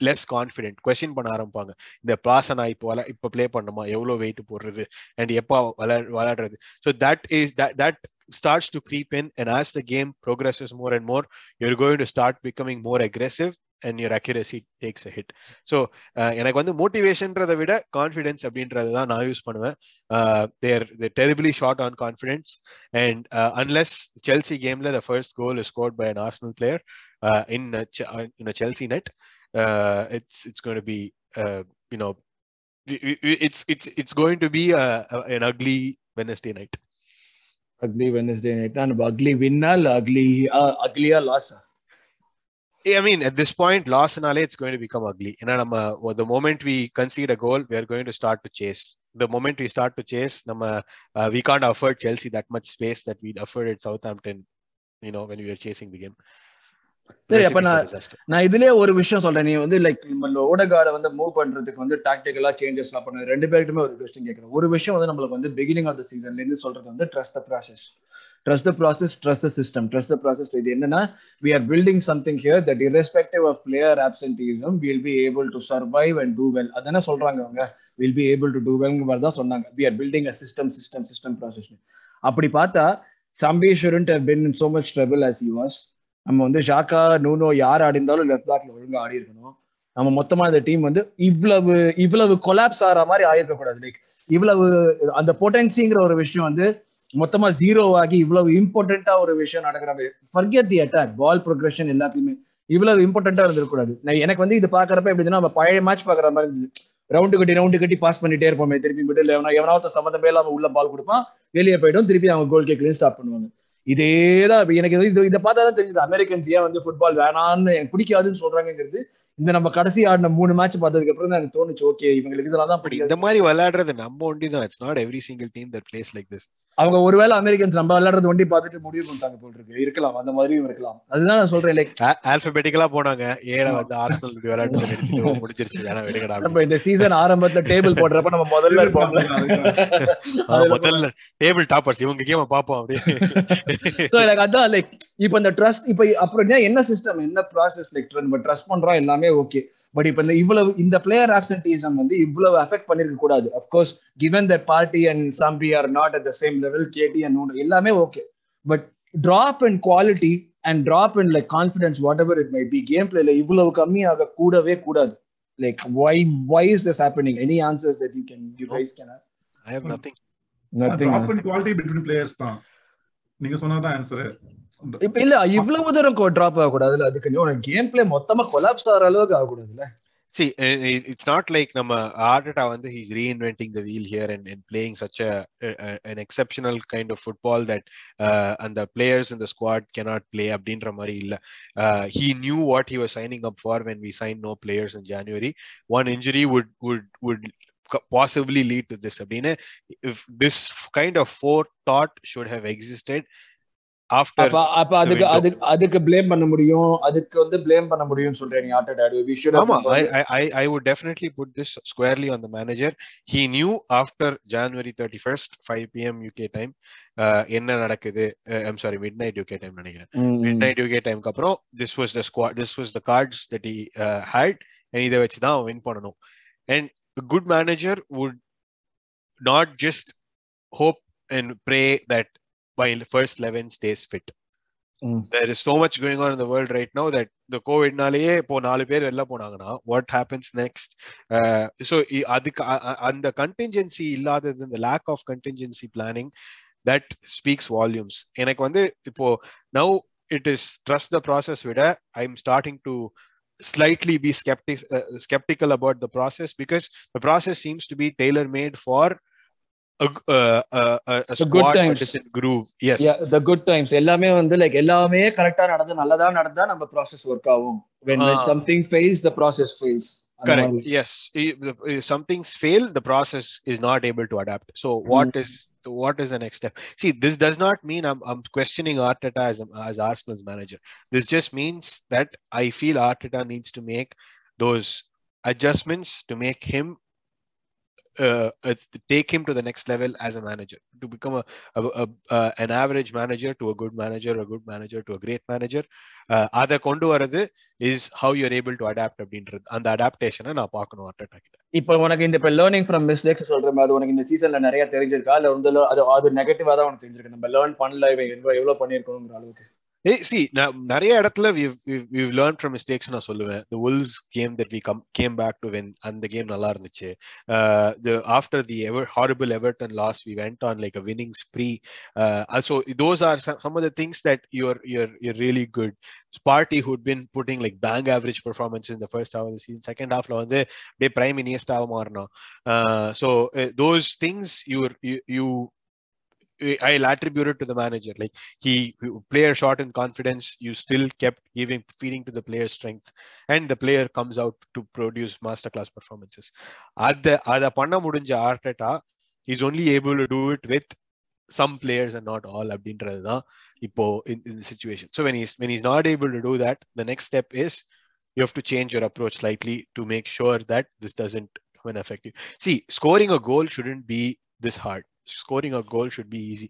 C: less confident question பண்ண ஆரம்பிப்பாங்க இந்த பிளாஸை நான் இப்போ இப்போ பிளே பண்ணுமா எவ்வளோ வெயிட் போடுறது அண்ட் எப்போ விளா விளையாடுறது so that is that starts to creep in and as the game progresses more and more you're going to start becoming more aggressive and your accuracy takes a hit. So uh, எனக்கு வந்து மோட்டிவேஷன்றதை விட confidence அப்படின்றது தான் நான் use பண்ணுவேன். They're they're terribly short on confidence and unless Chelsea கேம்ல the first goal is scored by an Arsenal player in in Chelsea net it's it's going to be you know it's it's it's going to be a, a, an ugly Wednesday night.
A: Ugly Wednesday night நம்ம ugly வின்னா இல்ல ugly அக்லியா லாஸா
C: I mean, at this point, loss and it's going to become ugly. You know, the moment we concede a goal, we are going to start to chase. The moment we start to chase, nama, uh, we can't afford Chelsea that much space that we'd afforded Southampton, you know, when we were chasing the game.
A: சரி, அப்ப நான். நான் இதுலயே ஒரு விஷயம் சொல்றேன் நீ வந்து லைக் ஓடகார்டை வந்து மூவ் பண்றதுக்கு வந்து டாக்டிக்கலா சேஞ்சஸ் எல்லாம் பண்ண ரெண்டு பேருக்குமே ஒரு கொஸ்டின் கேட்கறேன் ஒரு விஷயம் வந்து நம்மளுக்கு வந்து பிகினிங் ஆஃப் த சீசன்ல இருந்து சொல்றது வந்து trust the process trust the process trust the system trust the process இது என்னன்னா we are building something here that irrespective of player absenteeism will be able to survive and do well அதான சொல்றாங்க அவங்க. Will be able to do வெல்ங்கிற மாதிரி தான் சொன்னாங்க. We are building a system system system process அப்படி பார்த்தா Sambi shouldn't have been in so much trouble as you was நம்ம வந்து ஷாக்கா நூனோ யார் ஆடி இருந்தாலும் லெஃப்ட் பேக்ல ஒழுங்கா ஆடி இருக்கணும். நம்ம மொத்தமா இந்த டீம் வந்து இவ்வளவு இவ்வளவு கொலாப்ஸ் ஆகிற மாதிரி ஆயிருக்க கூடாது லைக் இவ்வளவு அந்த பொட்டன்சிங்கிற ஒரு விஷயம் வந்து மொத்தமா ஜீரோ ஆகி இவ்வளவு இம்பார்ட்டண்டா ஒரு விஷயம் நடக்கிற மாதிரி forget the attack ball progression எல்லாத்தையுமே இவ்வளவு இம்பார்ட்டண்டா இருந்திருக்கூடாது எனக்கு வந்து இது பாக்குறப்ப எப்படின்னா நம்ம பழைய மேட்ச் பாக்குற மாதிரி இருந்தது. ரவுண்டு கட்டி ரவுண்டு கட்டி பாஸ் பண்ணிட்டே இருப்போமே திருப்பி மிடில் எவனா எவனாவது சம்மந்தமே இல்லாம உள்ள பால் கொடுப்பான் வெளியே போயிடும் திருப்பி அவங்க கோல் கேட்கலையும் ஸ்டாப் பண்ணுவாங்க. இதேதான் தான் எனக்கு இது இதை பார்த்தா தான் தெரியுது அமெரிக்கன்ஸ் ஏன் வந்து ஃபுட்பால் வேணான்னு எனக்கு பிடிக்காதுன்னு சொல்றாங்கிறது இந்த நம்ம கடைசி ஆடின மூணு மேட்ச் பார்த்ததுக்கு அப்புறம் தான் எனக்கு தோணுச்சு ஓகே இவங்களுக்கு இதெல்லாம் தான்
C: But
A: பிடிக்காது.
C: இந்த மாதிரி விளையாடுறது நம்ம ஒண்டி தான். It's not every single team that plays like this
A: அவங்க ஒருவேளை அமெரிக்கன்ஸ் நம்ம விளையாடுறது வண்டி பார்த்துட்டு முடிவு பண்ணிட்டாங்க போல் இருக்கு. இருக்கலாம் அந்த மாதிரியும் இருக்கலாம். அதுதான் நான் சொல்றேன் லைக்
C: ஆல்பபெட்டிக்கலா போனாங்க. ஏழ வந்து ஆர்சனல் விளையாட்டு நிறுத்திட்டு முடிஞ்சிருச்சு. வேணா விடுங்கடா
A: நம்ம இந்த சீசன் ஆரம்பத்துல டேபிள் போடுறப்ப நம்ம முதல்ல இருப்போம்ல.
C: ஆ, முதல்ல டேபிள் டாப்பர்ஸ் இவங்க கேம பாப்போம் அப்படியே.
A: சோ எனக்கு அதான் லைக் இப்போ இந்த ட்ரஸ்ட் இப்போ அப்புறம் என்ன- என்ன சிஸ்டம் என்ன ப்ராசஸ் லைக் நம்ம ட்ரஸ்ட் பண்றோம் எல்லாமே ஓகே பட் இப்போ இந்த இவ்வளவு இந்த பிளேயர் ஆப்சன்டிசம் வந்து இவ்வளவு அஃபெக்ட் பண்ணிருக்க கூடாது. Of course given that Partey and Sambi are not at the same level KT and எல்லாமே okay but drop in quality and drop in like confidence whatever it may be game பிளேல இவ்வளவு கம்மியாக கூடவே கூடாது. Like why why is this happening any answers that you can you guys can
C: I have nothing
A: nothing
B: drop in quality between players தான். நீங்க சொன்னதான் answer
A: இப்ப இல்ல இவ்வளவு தூரம் டிராப் ஆகக்கூடாதுல்ல அதுக்கு நீ உனக்கு கேம் பிளே மொத்தமா கொலாப்ஸ் ஆகிற அளவுக்கு
C: See, uh, it- it's not like நம்ம Arteta வந்து he's reinventing the wheel here and, and playing such a, a an exceptional kind of football that uh, and the players in the squad cannot play அப்படின்ற மாதிரி இல்ல uh, he knew what he was signing up for when we signed no players in January one injury would would would co- possibly lead to this அப்படின்னு if this kind of forethought should have existed
A: அப்ப அப்ப அதுக்கு. அதுக்கு அதுக்கு blame பண்ண முடியும் அதுக்கு வந்து ப்ளேம் பண்ண முடியும்னு சொல்றேன் நீ ஆட்டோ டாடு we should
C: Ama, I, I, I I would definitely put this squarely on the manager. He knew after January 31st, 5 p.m. UK uh, என்ன நடக்குது uh, I'm sorry, midnight UK time நினைக்கிறேன் midnight UK time க்கு அப்புறம் that he uh, had, and இதை வச்சு தான் win பண்ணணும். A good manager would not just hope and pray that while first 11 stays fit. there is so much going on in the world right now that the கோவிட்னாலேயே இப்போ நாலு பேர் வெளில போனாங்கன்னா what happens next so அதுக்கு அந்த contingency இல்லாதது இந்த lack of contingency planning that speaks volumes எனக்கு வந்து இப்போ now it is trust the process விட I am starting to slightly be skeptic, uh, skeptical about the process because the process seems to be tailor made for uh, uh, a, a
A: The good
C: squad that
A: times.
C: is in groove yes
A: the good times எல்லாமே வந்து like எல்லாமே கரெக்டா நடந்து நல்லதா நடந்தா நம்ம process work ஆகும் when when
C: Ah.
A: something fails the process fails அந்த
C: correct
A: மாதிரி.
C: yes I- the- if some things fail the process is not able to adapt so what is what is the next step see this does not mean i'm, I'm questioning arteta as, as arsenal's manager this just means that i feel arteta needs to make those adjustments to make him uh, take him to the next level as a manager. To become a, a, a, an average manager to a good manager a good manager to a great manager uh, அதை கொண்டு வரது is how you're able to adapt அப்படின்றது. அந்த அடாப்டேஷனை நான் பார்க்கணும் அர்டட்டா கிட்ட.
A: இப்போ உனக்கு இந்த இப்போ லேர்னிங் ஃப்ரம் மிஸ்டேக்ஸ் சொல்ற மாதிரி உனக்கு இந்த சீசன்ல நிறைய தெரிஞ்சிருக்கா? இல்ல வந்து அது அது நெகட்டிவா தான் உனக்கு தெரிஞ்சிருக்கு? நம்ம லேர்ன் பண்ணல இவன் எவ்வளவு எவ்வளவு பண்ணிருக்கணுங்கிற அளவுக்கு.
C: சி நான் நிறைய இடத்துல லேர்ன் ஃப்ரம் மிஸ்டேக்ஸ் நான் சொல்லுவேன் the Wolves game that we come came back to win அந்த கேம் நல்லா இருந்துச்சு after the ever horrible Everton loss we went on like a winning spree so those are some of the things that you're you're you're really good Partey would been putting like bang average performance இந்த first half season second ஹாஃப்ல வந்து அப்படியே prime இனியஸ்டாக மாறணும் so those things you're you I'll attribute it to the manager. Like he player shot in confidence, you still kept giving feeding to the player's strength, and the player comes out to produce masterclass performances. At the ada panna mudinja Arteta, he's only able to do it with some players and not all அப்படின்றது தான் இப்போ in, in the situation. So when he's when he's not able to do that, the next step is you have to change your approach slightly to make sure that this doesn't come and affect you. See, scoring a goal shouldn't be this hard. Scoring a goal should be easy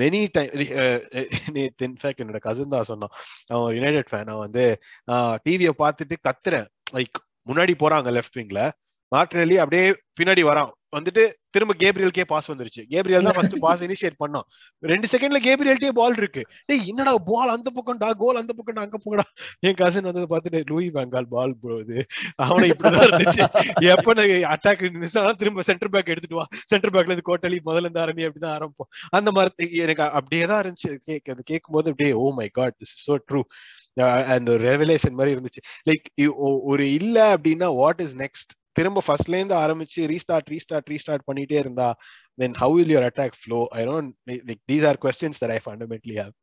C: many time நேத்து in fact என்னோட cousin தான் சொன்னான். அவன் United fan அவன் வந்து டிவியை பார்த்துட்டு கத்துறேன். Like முன்னாடி போறாங்க லெஃப்ட் விங்ல மார்டினலி அப்படியே பின்னாடி வரான். வந்துட்டு திரும்ப கேப்ரியல்கே பாஸ் வந்துருச்சு. கேப்ரியல் தான் ஃபர்ஸ்ட் பாஸ் இனிஷியேட் பண்ணோம். ரெண்டு செகண்ட்ல கேப்ரியல்ட்டே பால் இருக்கு. டேய் என்னடா பால் அந்த பக்கம்டா கோல் அந்த பக்கம்டா அங்க போங்கடா. என் கசின் வந்தது பார்த்துட்டு லூயி பெங்கால் பால் போகுது இது. அவனை இப்படிதான் இருந்துச்சு. எப்ப அட்டாக் மிஸ் ஆனா திரும்ப சென்டர் பேக் எடுத்துட்டு வா. சென்டர் பேக்ல இருந்து கோட்டலி முதல்ல இருந்து ஆரம்பி அப்படிதான் ஆரம்பிப்போம். அந்த மாதிரி எனக்கு அப்படியே தான் இருந்துச்சு. கேக் அது கேட்கும் போது அப்படியே ஓ my God this is so true அந்த ரெவலேஷன் மாதிரி இருந்துச்சு. லைக் ஒரு இல்ல அப்படின்னா வாட் இஸ் நெக்ஸ்ட் திரும்ப ஃபர்ஸ்ட்ல இருந்து ஆரம்பிச்சு ரீஸ்டார்ட் ரீஸ்டார்ட் ரீஸ்டார்ட் பண்ணிட்டே இருந்தா then how will your attack flow I don't like these are questions that I fundamentally have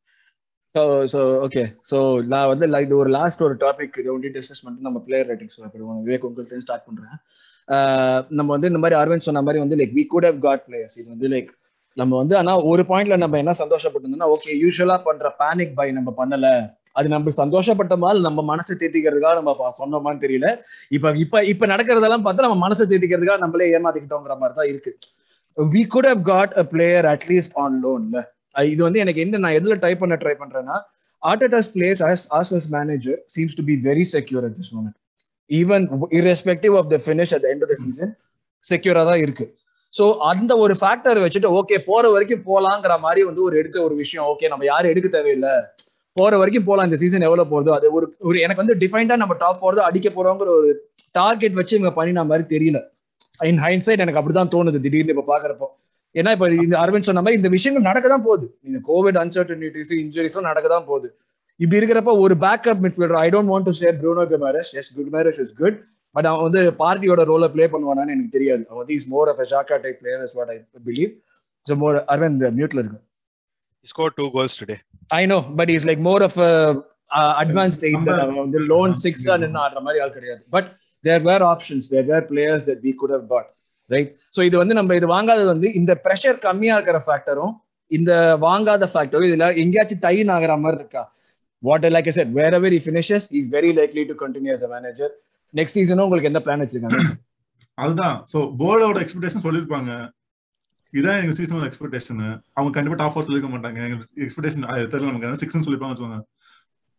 A: so so okay so நான் வந்து லைக் ஒரு லாஸ்ட் ஒரு டாபிக் இதை ஒண்டி டிஸ்கஸ் பண்ணிட்டு நம்ம பிளேயர் ரேட்டிங்ஸ் போயிடுவோம். விவேக் உங்களுக்கு ஸ்டார்ட் பண்றேன். நம்ம வந்து இந்த மாதிரி அரவிந்த் சொன்ன மாதிரி வந்து like we could have got players இது வந்து லைக் நம்ம வந்து ஆனா ஒரு பாயிண்ட்ல நம்ம என்ன சந்தோஷப்பட்டிருந்தோம்னா ஓகே யூஸ்வலா பண்ற பேனிக் பை நம்ம பண்ணல. அது நம்ம சந்தோஷப்பட்ட நம்ம மனசை தேத்திக்கிறதுக்காக நம்ம சொன்னோமான்னு தெரியல. இப்ப இப்ப இப்ப நடக்கிறதெல்லாம் பார்த்தா நம்ம மனசை தேத்திக்கிறதுக்காக நம்மளே ஏமாத்திக்கிட்டோங்கிற மாதிரி தான் இருக்கு. We could have got a player at least on லோன்ல இது வந்து எனக்கு என்ன நான் எதுல டைப் பண்ண ட்ரை பண்றேன்னா Arteta's place as as manager seems to be very secure at this moment even irrespective of the finish at end of the season செக்யூரா தான் இருக்கு. ஸோ அந்த ஒரு ஃபேக்டர் வச்சுட்டு ஓகே போற வரைக்கும் போலாங்கிற மாதிரி வந்து ஒரு எடுக்க ஒரு விஷயம் ஓகே நம்ம யாரும் எடுக்க தேவையில்லை. போற வரைக்கும் போலாம். இந்த சீசன் எவ்வளவு போகுதோ அது ஒரு ஒரு எனக்கு வந்து டிஃபைன்டா நம்ம டாப் போறதோ அடிக்க போறோங்கிற ஒரு டார்கெட் வச்சு இவங்க பண்ணின மாதிரி தெரியல. இன் ஹைன் சைட் எனக்கு அப்படிதான் தோணுது திடீர்னு இப்ப பாக்குறப்போ. ஏன்னா இப்ப இந்த அரவிந்த் சொன்ன மாதிரி இந்த விஷயங்கள் நடக்க தான் போகுது. இந்த கோவிட் அன்சர்டனிட்டிஸ் இன்ஜுரிஸும் நடக்க தான் போகுது. இப்படி இருக்கிறப்ப ஒரு backup midfielder I don't want to share Bruno Guimaraes yes Guimaraes is good but அவன் வந்து பார்ட்டியோட ரோலை ப்ளே பண்ணுவானான்னு எனக்கு தெரியாது. அவன் வந்து is more of Xhaka type player is what I believe so more Aravind மியூட்ல இருக்கு.
C: Score two goals today.
A: I know but is like more of advance eight அவன் வந்து லோன் சிக்ஸா நின்று ஆடுற மாதிரி ஆள் கிடையாது. But there were options there were players that we could have bought right so இது வந்து நம்ம இது வாங்காதது வந்து இந்த ப்ரெஷர் கம்மியா இருக்கிற ஃபேக்டரும் இந்த வாங்காத ஃபேக்டரும் இதுல எங்கேயாச்சும் டைன் ஆகிற மாதிரி இருக்கா? What like said wherever he finishes is very likely to continue as manager next சீசனும் உங்களுக்கு என்ன பிளான் வச்சிருக்காங்க?
B: அதுதான். சோ போர்டோட எக்ஸ்பெக்டேஷன் சொல்லிருப்பாங்க. இதான் எங்க சீசன் எக்ஸ்பெக்டேஷன் அவங்க கண்டிப்பா டாப் ஃபோர் சொல்லிக்க மாட்டாங்க. எங்க எக்ஸ்பெக்டேஷன் தெரியல நமக்கு. சிக்ஸ்னு சொல்லிப்பாங்க வச்சுக்கோங்க.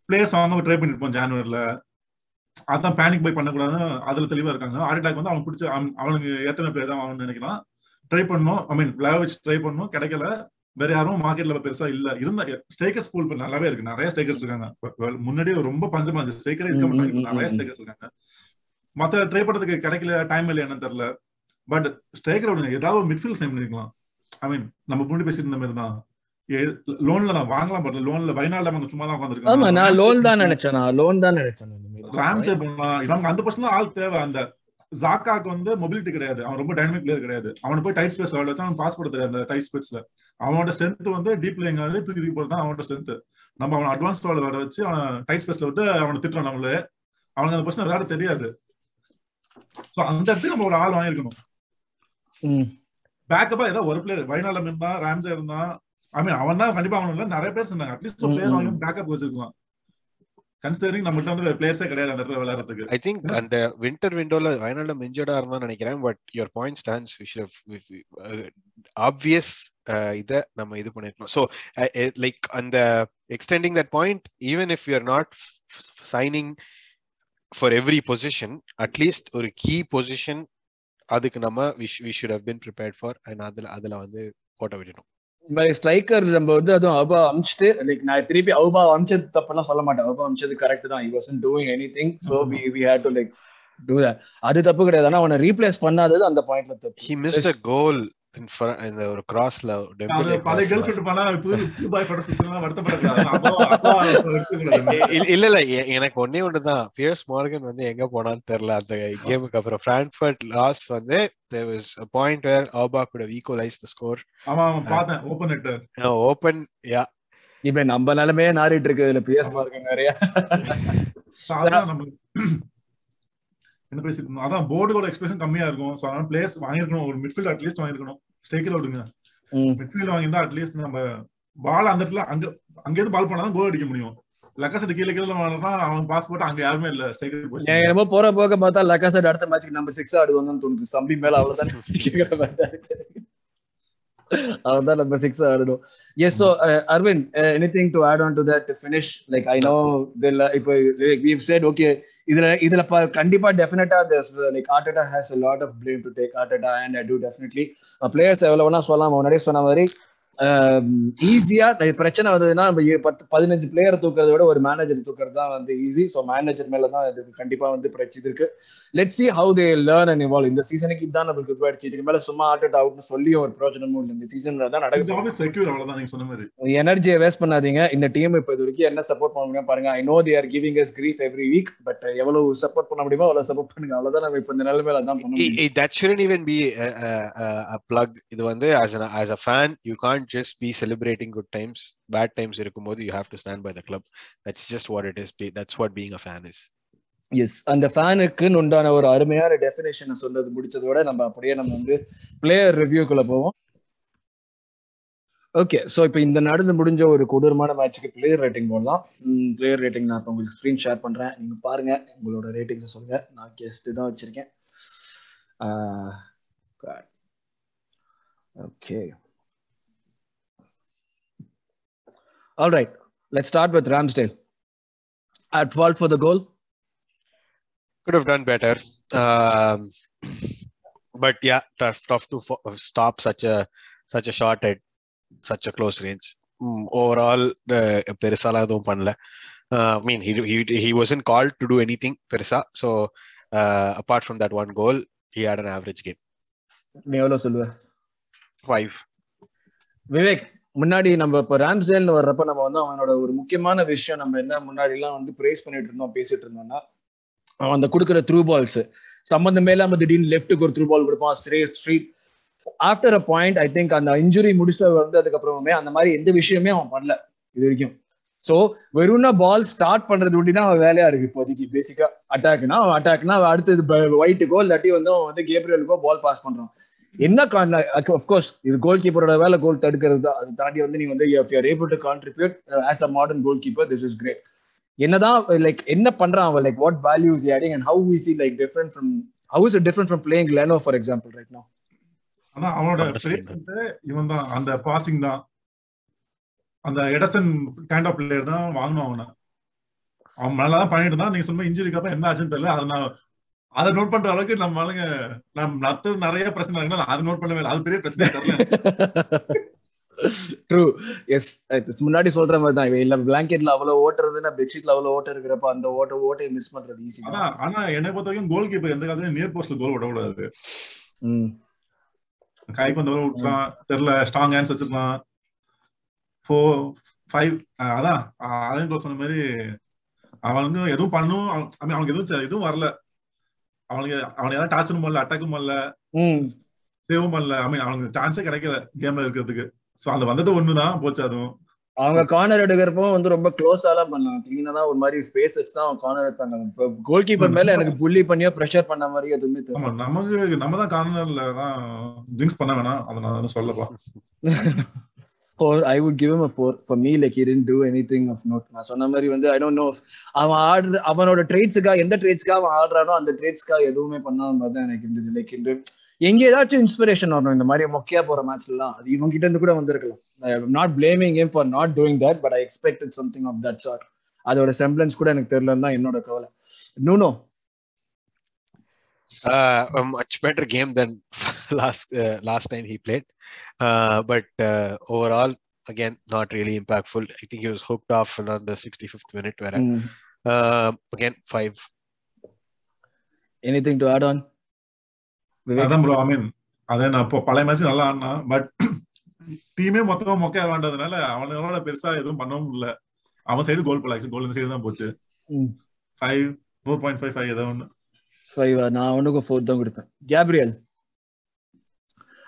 B: பிளேயர்ஸ் வாங்க ட்ரை பண்ணிருப்போம் ஜானுவரில அதான் பேனிக் பை பண்ணக்கூடாது அதுல தெளிவா இருக்காங்க. ஹார்ட் அட்டாக் வந்து அவன் பிடிச்ச அவனுக்கு எத்தனை பேர் தான் அவன் நினைக்கிறான். ட்ரை பண்ணும். ஐ மீன் வச்சு ட்ரை பண்ணும். கிடைக்கல. வேற யாரும் மார்க்கெட்ல பெருசா இல்ல. இருந்த ஸ்டேக்கர்ஸ் பூல் நல்லாவே இருக்கு. நிறைய ஸ்டேக்கர்ஸ் இருக்காங்க. முன்னாடியே ரொம்ப பஞ்சமா இருந்துச்சு. ஸ்டேக்கரே இருக்க மாட்டாங்க. நிறைய ஸ்டேக்கர்ஸ் இருக்காங்க. மத்த ட்ரை பண்றதுக்கு கிடைக்கல டைம் இல்லை என்னன்னு தெரியல. பட் ஸ்ட்ரைக்கர் விடுங்க ஏதாவது ஒரு மிட்ஃபீல்ட் சைன் பண்ணிருக்கலாம். ஐ மீன் நம்ம முன்னாடி பேசிட்டு இருந்த மாதிரி தான் லோன்ல தான் வாங்கலாம் பட் லோன்ல வைநாள்ல அவங்க சும்மா தான்
A: ஆமா
B: உட்காந்துருக்காங்க
A: நான் லோன் தான் நினைச்சேன் நான் லோன் தான் நினைச்சேன்
B: ராம்சே பண்ணலாம். நமக்கு அந்த பர்சன் ஆள் தேவை. அந்த ஜாக்காக்கு வந்து மொபிலிட்டி கிடையாது. அவன் ரொம்ப டைனமிக் பிளேயர் கிடையாது. அவனை போய் டைட் ஸ்பேஸ் விளையாட வச்சா அவன் பாஸ் போட தெரியாது அந்த டைட் ஸ்பேஸ்ல அவனோட ஸ்ட்ரென்த் வந்து டீப் பிளேயிங் தூக்கி தூக்கி போறது தான் அவனோட ஸ்ட்ரென்த் நம்ம அவன் அட்வான்ஸ் விளையாட வச்சு அவன் டைட் ஸ்பேஸ்ல விட்டு அவனை திட்டுறான் நம்மளே. அவனுக்கு அந்த பர்சன் விளையாட தெரியாது. சோ அந்த இடத்துக்கு நம்ம ஒரு ஆள் வாங்கியிருக்கணும். பேக்கப்பா ஏதோ ஒரு பிளேயர் வைனாலம் இருந்தா ராம்சே இருந்தா ஐ மீன் அவன் தான் கண்டிப்பா அவன் இல்ல நிறைய பேர் இருந்தாங்க. அட்லீஸ்ட் ஒரு பிளேயர் வாங்கி பேக்கப் வச்சிருக்கலாம். கன்சிடரிங் நம்மகிட்ட வந்து பிளேயர்ஸே கிடையாது அந்த இடத்துல விளையாடுறதுக்கு.
C: ஐ திங்க். அந்த வின்டர் விண்டோல வயநாடுல இன்ஜர்டா இருந்தா நினைக்கிறேன் but your point stands we should obvious இத நம்ம இது பண்ணிருக்கோம் ஸோ லைக் அந்த extending that point even if you are not signing for every position at least ஒரு கீ பொசிஷன் அதுக்கு நம்ம we should have been prepared for and அதுல அதுல வந்து கோட்டை விடணும்
A: ஸ்ட்ரைக்கர் நம்ம வந்து அதுவும் அவுபா அமிச்சிட்டு லைக் நான் திருப்பி அவுபா அமிச்சது தப்பெல்லாம் சொல்ல மாட்டேன். அவுபா அமிச்சது கரெக்ட் தான். He wasn't doing anything so we we had to like do that அது தப்பு கிடையாது. ஆனா அவனை ரீப்ளேஸ் பண்ணாதது அந்த பாயிண்ட்ல தப்பு.
C: ஹி மிஸ்ட் அ கோல் இந்த ஒரு கிராஸ்ல இல்ல இல்ல. எனக்கு ஒன்னே ஒண்ணுதான் பியர்ஸ் மார்கன் வந்து எங்க போனான்னு தெரியல. அந்த கேமுக்கு அப்புறம் பிராங்க்ஃபர்ட் லாஸ் வந்து there was a point where Auba could have equalized the score.
B: அவன் பார்த்தேன். Open
C: uh, open yeah.
A: இப்ப நம்ம நிலைமையே நாறிட்டு இருக்கு இதுல பிஎஸ் மார்க் நிறைய.
B: என்ன இருந்தோம் அதான் போர்டோட எக்ஸ்பிரஷன் கம்மியா இருக்கும். சோ அதனால பிளேயர்ஸ் வாங்கிருக்கணும் ஒரு மிட்ஃபீல்ட் அட்லீஸ்ட் வாங்கிருக்கணும் ஸ்டேக்கில் விடுங்க. மிட்ஃபீல்ட் வாங்கியிருந்தா அட்லீஸ்ட் நம்ம பால் அந்த இடத்துல அங்க அங்கேருந்து பால் பண்ணா தான் கோல் அடிக்க முடியும். லக்கசட் கீழே கீழே வாங்கினா அவன் பாஸ் போட்டு அங்க யாருமே இல்ல. ஸ்டேக்கர்
A: நான்
B: போச்சு.
A: என்னமோ போற போக பார்த்தா லக்காசட் அடுத்த மேட்ச்க்கு நம்ம சிக்ஸ் ஆடுவாங்கன்னு தோணுது. சம்பி மேல அவ்வளவுதான் கேக்குற மாதிரி தான் இருக்கு. அவன்தான் நம்ம சிக்ஸ் ஆடணும் yes so Aravind anything to add on to that finish like I know இதில் இப்போ வீவ் செட் ஓகே இதுல இதுல ப- கண்டிப்பா டெஃபினட்டா this like Arteta has a lot of blame to take Arteta and I do definitely. Players எவ்வளவு வேணா சொல்லலாம். முன்னாடியே சொன்ன மாதிரி ஈஸியா பிரச்சனை வந்ததுன்னா நம்ம பத்து பதினஞ்சு பிளேயரை தூக்குறத விட ஒரு மேனேஜர் தூக்குறது தான் வந்து ஈஸி ஸோ மேனேஜர் மேல தான் இதுக்கு கண்டிப்பா வந்து பிரச்சனை இருக்கு. Let see how they learn and evolve இந்த சீசனுக்கு இதான் நம்மளுக்கு இதுவாயிடுச்சு இதுக்கு மேல சும்மா ஆர்டட் அவுட்னு சொல்லி ஒரு பிரயோஜனமும் இல்லை. இந்த சீசன்ல தான் நடக்குது. எனர்ஜியை வேஸ்ட் பண்ணாதீங்க. இந்த டீம் இப்போ இது வரைக்கும் என்ன சப்போர்ட் பண்ண முடியும் பாருங்க. I know they are giving us grief every week but எவ்வளவு சப்போர்ட் பண்ண முடியுமோ அவ்வளவு சப்போர்ட் பண்ணுங்க. அவ்வளவுதான் நம்ம இப்போ இந்த நிலைமையில தான் பண்ண முடியும்.
C: I- that shouldn't even be a, a, a- a plug. இது வந்து as an as a fan you can't just be celebrating good times bad times இருக்கும்போது you have to stand by the club. That's just what it is. Be- that's what being a fan is.
A: Yes அந்த ஃபேனுக்குன்னு உண்டான ஒரு அருமையான டெஃபினேஷனை சொன்னது முடிச்சதோட நம்ம அப்படியே நம்ம வந்து பிளேயர் ரிவ்யூக்குள்ள போவோம். ஓகே ஸோ இப்போ இந்த நடந்து முடிஞ்ச ஒரு கொடூரமான மேட்ச்சுக்கு பிளேயர் ரேட்டிங் போடலாம். பிளேயர் ரேட்டிங் நான் இப்போ உங்களுக்கு ஸ்க்ரீன் ஷேர் பண்ணுறேன் நீங்கள் பாருங்க உங்களோட ரேட்டிங்ஸ் சொல்லுங்க. நான் கெஸ்ட் தான் வச்சிருக்கேன். Okay all right let start with Ramsdale at fault for the goal
C: could have done better um, but yeah tough tough to stop such a such a shot at such a close range Mm, overall uh, பெருசாலாம் எதுவும் பண்ணல uh, I mean he, he he wasn't called to do anything பெருசா so uh, apart from that one goal he had an average game
A: நீ எவ்வளவு சொல்லுவ
C: five
A: Vivek முன்னாடி நம்ம இப்ப ராம்ஸ்டேல்னு வர்றப்ப நம்ம வந்து அவனோட ஒரு முக்கியமான விஷயம் நம்ம என்ன முன்னாடி எல்லாம் வந்து பிரேஸ் பண்ணிட்டு இருந்தோம் பேசிட்டு இருந்தோம்னா அவன் அந்த கொடுக்குற த்ரூ பால்ஸ் சம்பந்தமே இல்லாம திடீர்னு லெஃப்ட்டுக்கு ஒரு த்ரூ பால் கொடுப்பான் street street after a point I think அந்த இன்ஜுரி முடிச்சுட்டு வந்ததுக்கு அப்புறமே அந்த மாதிரி எந்த விஷயமே அவன் பண்ணல இது வரைக்கும். சோ வெறும்னா பால் ஸ்டார்ட் பண்றது ஒட்டி அவன் வேலையா இருக்கு இப்போதைக்கு பேசிக்கா அட்டாக்னா அவன் அட்டாக்னா அடுத்தது ஒயிட்டுக்கோ இல்லாட்டி வந்து அவன் வந்து கேப்ரியலுக்கோ பால் பாஸ் பண்றான். என்ன அஃப்கோர்ஸ் இது கோல் கீப்பரோட வேலை கோல் தடுக்கிறது தான். அதை தாண்டி வந்து நீ வந்து if you're able to contribute as a modern goal keeper this is great என்னதான் லைக் என்ன பண்றான் அவன்? Like what values adding and how is like different from how is different from playing Leno for example right no
B: ஆனா அவனோட இவன் தான் அந்த passing தான். அந்த எடசன் கைண்ட் ஆஃப் பிளேயர் தான் வாங்கணும் அவனை. அவன் நல்லா தான் பண்ணிட்டு இருந்தான். நீங்க சொன்ன இன்ஜுரிக்கு அப்புறம் என்ன ஆச்சுன்னு தெரியல. அதை நான் அதை நோட் பண்ற அளவுக்கு நம்ம ஆளுங்க நம்ம நத்து நிறைய பிரச்சனை இருக்குன்னா அதை நோட் பண்ணவே அது பெரிய பிரச்சனை தெரியல.
A: ட்ரூ எஸ் முன்னாடி சொல்ற மாதிரி தான். இல்ல பிளாங்கெட்ல அவ்வளவு ஓட்டுறதுன்னா பெட்ஷீட்ல அவ்வளவு ஓட்ட இருக்கிறப்ப அந்த ஓட்ட ஓட்டையை மிஸ் பண்றது ஈஸி
B: ஆனா என்னை பொறுத்த வரைக்கும் கோல் கீப்பர் எந்த காலத்துலயும் நியர் போஸ்ட்ல கோல் விடக்கூடாது. கைக்கு வந்தவரை விட்டுலாம் தெரியல ஸ்ட்ராங் ஹேண்ட்ஸ் வச்சிருக்கலாம் ஃபோர் ஃபைவ் அதான். கூட சொன்ன மாதிரி அவன் வந்து எதுவும் பண்ணும் அவனுக்கு எதுவும் எதுவும் வரல. அவனுக்கு அவன் ஏதாவது டார்ச்சரும் பண்ணல அட்டாக்கும் பண்ணல. சேவும் பண்ணல. ஐ மீன் அவனுக்கு சான்ஸே கிடைக்கல கேம்ல இருக்கிறதுக்கு. சோ அந்த வந்தது ஒண்ணுதான் போச்சு அதுவும்.
A: அவங்க கார்னர் எடுக்கிறப்போ வந்து ரொம்ப க்ளோஸாலாம் பண்ணலாம் கிளீனா தான் ஒரு மாதிரி ஸ்பேஸ் வச்சு தான் அவங்க கார்னர் எடுத்தாங்க. இப்போ கோல் கீப்பர் மேல எனக்கு புள்ளி பண்ணியோ ப்ரெஷர் பண்ண மாதிரி எதுவுமே
B: ஆமா நமக்கு நம்ம தான் கார்னர்ல தான் ட்ரிங்க்ஸ் பண்ண வேணாம். அதை நான் வந்து
A: four I I would give him a four. For me, like he didn't do anything of note. நான் சொன்ன மாதிரி வந்து ஐ டோன்ட் நோ அவன் ஆடுற அவனோட ட்ரேட்ஸுக்காக எந்த ட்ரேட்ஸ்க்காக அவன் ஆடுறானோ அந்த ட்ரேட்ஸ்க்காக எதுவுமே பண்ணாத மாதிரி தான் எனக்கு இருந்தது. லைக் இந்த எங்க ஏதாச்சும் இன்ஸ்பிரேஷன் வரணும். இந்த மாதிரி மொக்கையா போற மேட்ச்லாம் எல்லாம் அது இவங்க கிட்ட இருந்து கூட வந்திருக்கலாம். Not blaming game for not doing that but I expected something of that sort அதோட செம்பிளன்ஸ் கூட எனக்கு தெரியலன்னு தான் என்னோட கவலை. Nuno
C: uh, a much better game than last uh, last time he played. Uh, but uh, overall, again, not really impactful. I think he was hooked off around the 65th minute. Where uh, again, five.
A: Anything to add on
B: அதான் bro I mean அதே நான் இப்போ பழைய match நல்லா ஆடினான் but டீமே மொத்தமா மொக்கையா வேண்டதுனால அவனால பெருசா எதுவும் பண்ணவும் இல்ல அவன் சைடு கோல் போல கோல் இந்த சைடு தான் போச்சு. Five four point five five ஏதோ ஒன்று
A: ஃபைவ் நான் அவனுக்கும் ஃபோர் தான் கொடுத்தேன். Gabriel.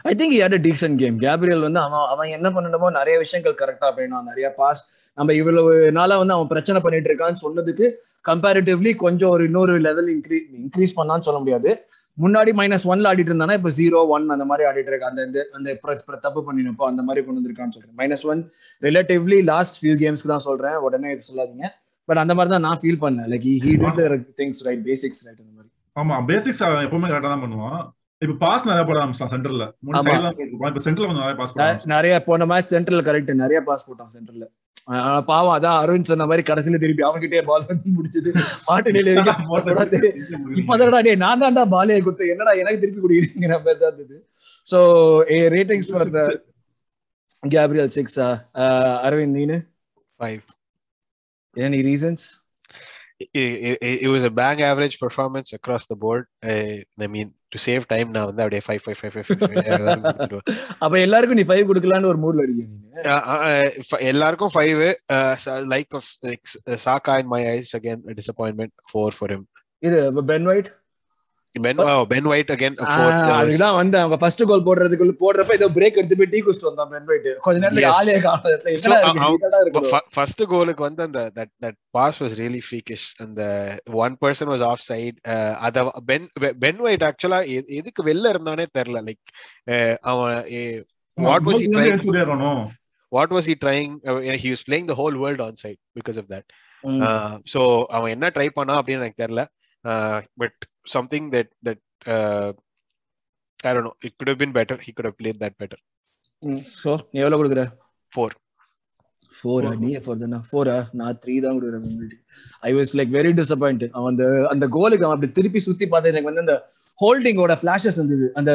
A: I think had a decent game Gabriel வந்து அவன் அவன் என்ன பண்ணணுமோ நிறைய விஷயங்கள் கரெக்டா பண்ணணும் நிறைய பாஸ் நம்ம இவ்வளவு நாளா வந்து அவன் பிரச்சனை பண்ணிட்டு இருக்கான்னு சொன்னதுக்கு கம்பேரிட்டிவ்லி கொஞ்சம் ஒரு இன்னொரு லெவல் இன்க்ரீஸ் இன்க்ரீஸ் பண்ணான்னு சொல்ல முடியாது. முன்னாடி மைனஸ் ஒன்ல ஆடிட்டு இருந்தானா இப்ப ஜீரோ ஒன் அந்த மாதிரி ஆடிட்டு இருக்கான். அந்த இந்த- அந்த தப்பு பண்ணினப்போ அந்த மாதிரி கொண்டு வந்திருக்கான்னு சொல்றேன். Minus one relatively last few கேம்ஸ்க்கு தான் சொல்றேன். உடனே இது சொல்லாதீங்க. பட் அந்த மாதிரி தான் நான் ஃபீல் பண்ணேன். Like he did things right basics right அந்த மாதிரி.
B: ஆமா பேசிக்ஸ் எப்பவுமே கரெக்டா தான் பண்ணுவான். இப்ப பாஸ் நிறைய போட ஆரம்பிச்சான் சென்டர்ல மூணு
A: ஆமா.
B: சைடு தான் போட்டுருப்பான் இப்ப சென்டர்ல கொஞ்சம் நிறைய பாஸ்
A: நிறைய போன மேட்ச் சென்ட்ரல் கரெக்ட் நிறைய பாஸ் போட்டான் சென்டர்ல பாவம் அதான் அரவிந்த் சொன்ன மாதிரி கடைசியில திருப்பி அவன்கிட்டயே பால் வந்து முடிச்சது. மாட்டு இப்பதான் டேய் நான் தான்டா பாலே குத்து என்னடா எனக்கு திருப்பி குடிக்கிறீங்கிற மாதிரி தான் இருந்தது. சோ ரேட்டிங்ஸ் ஃபார் கேப்ரியல் சிக்ஸா? அரவிந்த் நீனு?
C: Five.
A: Any reasons
C: It, it, it was a bang average performance across the board. Uh, I mean, to save time now, வந்து அப்படியே five, five, five, five, five, five, எல்லாரும் கொடுத்துடுவேன்.
A: அப்ப எல்லாருக்கும் நீ five கொடுக்கலான்னு ஒரு மூட்ல இருக்கீங்க
C: Uh, uh, uh, எல்லாருக்கும் five like of Xhaka in my eyes again disappointment four for him
A: இது Ben White
C: Ben Ben White again four
A: அதுதான் வந்து அவங்க ஃபர்ஸ்ட் கோல் போடுறதுக்குள்ள போடுறப்ப ஏதோ பிரேக் எடுத்து போய் டீ வந்தான் பென் ஒயிட் கொஞ்ச. ஆளே காணல இருக்கு?
C: ஃபர்ஸ்ட் கோலுக்கு வந்து அந்த that that pass was really freakish அந்த one person was offside அத பென் பென் ஒயிட் ஆக்சுவலா எதுக்கு வெளில இருந்தானே தெரியல. லைக் அவன் what was he trying?
B: இருக்கணும்.
C: What was he trying he was playing the whole world on side because of
A: that.
C: So அவன் என்ன ட்ரை பண்ணா அப்படின்னு எனக்கு தெரியல. But something that that I don't know it could have been better he could have played that better
A: hmm. So, நீ எவ்வளவு கொடுக்குற
C: four
A: ஃபோரா
B: Four.
A: நீ ஃபோர் தானே ஃபோரா நான் த்ரீ தான் கொடுக்குறேன் I was like very disappoint அவன் அந்த அந்த கோலுக்கு அவன் அப்படி திருப்பி சுத்தி பார்த்து எனக்கு வந்து அந்த ஹோல்டிங்கோட ஃபிளாஷஸ் இருந்தது அந்த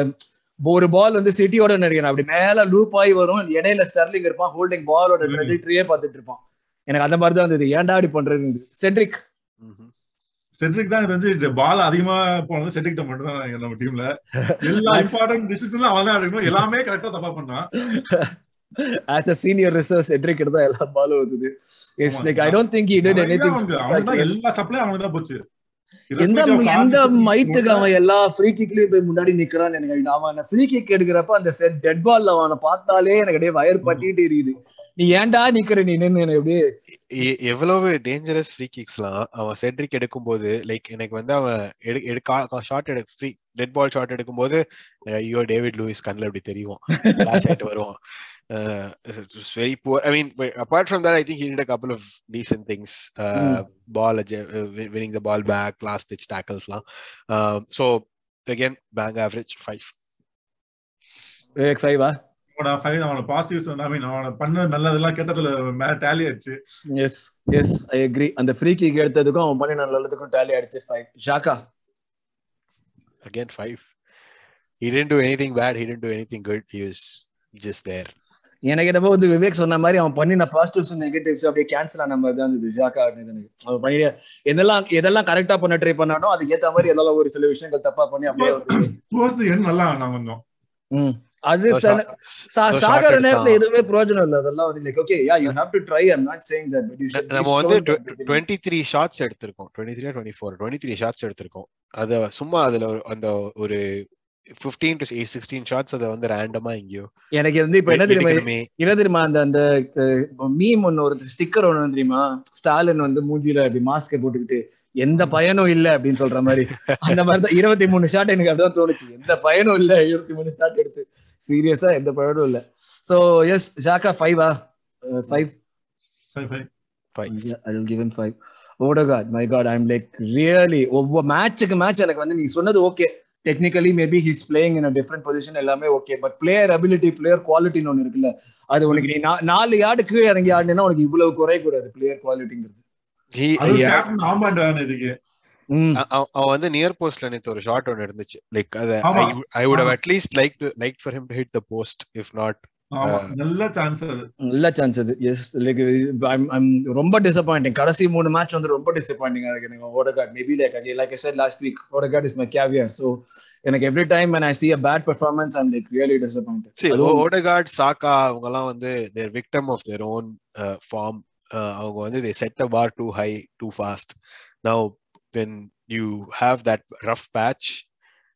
A: ஒரு பால் வந்து சிட்டியோட நினைக்கிறேன் அப்படி மேல லூப் ஆகி வரும் இடையில ஸ்டர்லிங் இருப்பான் ஹோல்டிங் பாலோட
B: ம்.
A: ட்ரெஜெக்டரியே பார்த்துட்டு இருப்பான் எனக்கு அந்த மாதிரி தான் இருந்தது ஏன்டா அப்படி பண்றது இருந்தது செட்ரிக்
B: செட்ரிக் தான் இது வந்து பால் அதிகமா போனது செட்ரிக் மட்டும் தான் நம்ம டீம்ல எல்லா. இம்பார்ட்டன்ட் டிசிஷன்ல அவன் தான் எடுக்கணும். எல்லாமே கரெக்டா தப்பா பண்ணான்.
A: As a senior reserve Cedric தான் எல்லா பாலும் வந்தது it's. Like I don't think
B: he did anything எல்லா சப்ளை அவனுக்கு தான் போச்சு.
A: எந்த எந்த மைத்துக்கு அவன் எல்லா ஃப்ரீ கிக்லயும் போய் முன்னாடி நிக்கிறான்னு எனக்கு அவன் ஃப்ரீ கிக் எடுக்கிறப்ப அந்த செட் டெட் பால்ல அவனை பார்த்தாலே எனக்கு அப்படியே வயர் பட்டிட்டு எரியுது. நீ ஏன்டா நிக்கிற? நீ நின்னு எனக்கு அப்படியே
C: எவ்வளவு டேஞ்சரஸ் ஃப்ரீ கிக்ஸ்லாம் அவன் செட்ரிக் எடுக்கும்போது லைக் எனக்கு வந்து அவன் எடு எடுக்க ஷார்ட் எடு ஃப்ரீ டெட் பால் ஷாட் எடுக்கும்போது அஹ் ஐயோ டேவிட் லூயிஸ் கண்ணில் அப்படி தெரியும். ஃபிளாஷ் ஆயிட்டு வருவான் very poor I mean apart from that I think he did a couple of decent things uh, ball adje- uh, win- winning the ball back last ditch tackles லாம் um, so again bang average five
A: ஃபைவா
B: அவனோட five அவனோட positives வந்து, I mean, அவனோட பண்ண நல்லதெல்லாம் கெட்டதுல மேல tally ஆயிடுச்சு.
A: எஸ் எஸ் ஐ அக்ரி அந்த ஃப்ரீ கிக் எடுத்ததுக்கும் அவன் பண்ணி நல்லதுக்கும் டேலி அடிச்சு five Xhaka
C: again five he didn't do anything bad he didn't do anything good he was just there
A: எனக்கு என்னமோ வந்து விவேக் சொன்ன மாதிரி அவன் பண்ணின பாசிட்டிவ்ஸ் நெகட்டிவ்ஸ் அப்படியே கேன்சல் ஆன மாதிரி தான் இருந்தது. இருந்தது எனக்கு. அவன் பண்ணி எதெல்லாம் எதெல்லாம் கரெக்டா பண்ண ட்ரை பண்ணானோ அதுக்கு ஏத்த மாதிரி எல்லாம் ஒரு சில விஷயங்கள் தப்பா பண்ணி அப்படியே
B: நல்லா கொஞ்சம்.
A: ம். அது சாகர நேரத்துல. எதுவுமே பிரயோஜனம் இல்ல. அதெல்லாம் வந்து like okay yeah you have to try I'm not saying that but you should
C: நம்ம வந்து டுவெண்ட்டி த்ரீ ஷாட்ஸ் எடுத்திருக்கோம் twenty three twenty four twenty three shots எடுத்திருக்கோம். அத சும்மா அதுல அந்த ஒரு ஃபிஃப்டீன் டு சிக்ஸ்டீன் ஷாட்ஸ் அதை வந்து ரேண்டமா எங்கேயோ
A: எனக்கு வந்து இப்ப என்ன தெரியுமா. என்ன தெரியுமா அந்த அந்த மீம் ஒன்னு ஒரு ஸ்டிக்கர் ஒண்ணு தெரியுமா ஸ்டாலின் வந்து மூஞ்சில அப்படி மாஸ்க் போட்டுக்கிட்டு எந்த பயனும் இல்ல அப்படின்னு சொல்ற மாதிரி. அந்த மாதிரி தான் இருபத்தி மூணு ஷாட் எனக்கு அப்படிதான் தோணுச்சு. எந்த பயனும் இல்ல இருபத்தி மூணு ஷாட் எடுத்து. சீரியஸா எந்த பயனும் இல்ல. So yes Xhaka ஃபைவா
B: five
A: give him five. Oh my god, my god, I'm like really ஒவ்வொரு மேட்சுக்கு மேட்ச் எனக்கு வந்து நீ சொன்னது okay technically maybe he's playing in different position எல்லாமே okay but player ability player குவாலிட்டின்னு ஒன்று இருக்குல்ல. அது உனக்கு நீ நாலு யார்டு கீழே இறங்கி ஆடினா உனக்கு இவ்வளவு குறைய கூடாது பிளேயர் குவாலிட்டிங்கிறது
C: அவன் வந்து நியர் போஸ்ட்ல நேத்து ஒரு ஷாட் ஒன்னு இருந்துச்சு like. I would
B: have.
C: At least like to like for him to hit the post if
B: not நல்ல chance அது.
A: நல்ல சான்ஸ் அது. எஸ் லைக் ரொம்ப டிசப்பாயிண்டிங் கடைசி மூணு மேட்ச் வந்து ரொம்ப டிசப்பாயிண்டிங் இருக்கு எனக்கு Odegaard maybe like like I said last week Odegaard is my caviar so எனக்கு every time when I see a bad performance I'm like really disappointed.
C: See,
A: அதுவும்
C: ஓடகார்ட் சாக்கா அவங்க எல்லாம் வந்து their victim of their own form அவங்க வந்து they set the bar too high too fast now when you have that rough patch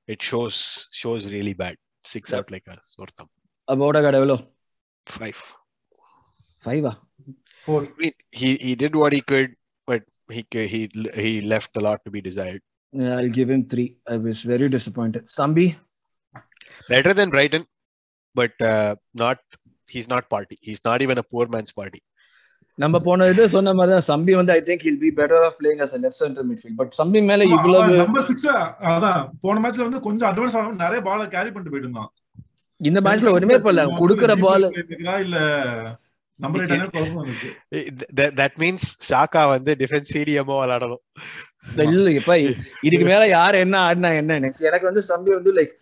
C: it shows shows really bad. Six
A: Yep.
C: out like a sore thumb
A: அப்போ Odegaard எவ்வளோ
C: five
A: ஃபைவா
B: Four.
C: I mean, he he did what he could but he c- he he left a lot to be desired
A: Yeah, I'll give him three. I was very disappointed. Sambi,
C: better than Brighton but uh, not he's not party he's not even a poor man's party
A: நம்ம போன இது சொன்ன மாதிரி தான் Sambi வந்து I think he'll be better off playing as left centre midfield but Sambi மேல
B: ஆமா,
A: இவ்வளவு
B: அவன் number six ஆ, அதான் போன மேட்ச்ல வந்து கொஞ்சம் அட்வான்ஸ் ஆகாம நிறைய பால கேரி பண்ணிட்டு போயிட்டு இருந்தான்
A: இந்த மேட்ச்ல ஒண்ணுமே பண்ணல
B: அவன்
A: குடுக்குற பால்
B: இல்ல
C: that means சாக்கா வந்து டிஃபென்ஸ் சிடிஎம்மோ விளையாடணும்.
A: இல்ல இப்ப இதுக்கு மேல யார் என்ன ஆடினா என்ன? நெக்ஸ்ட் எனக்கு வந்து சம்பி வந்து like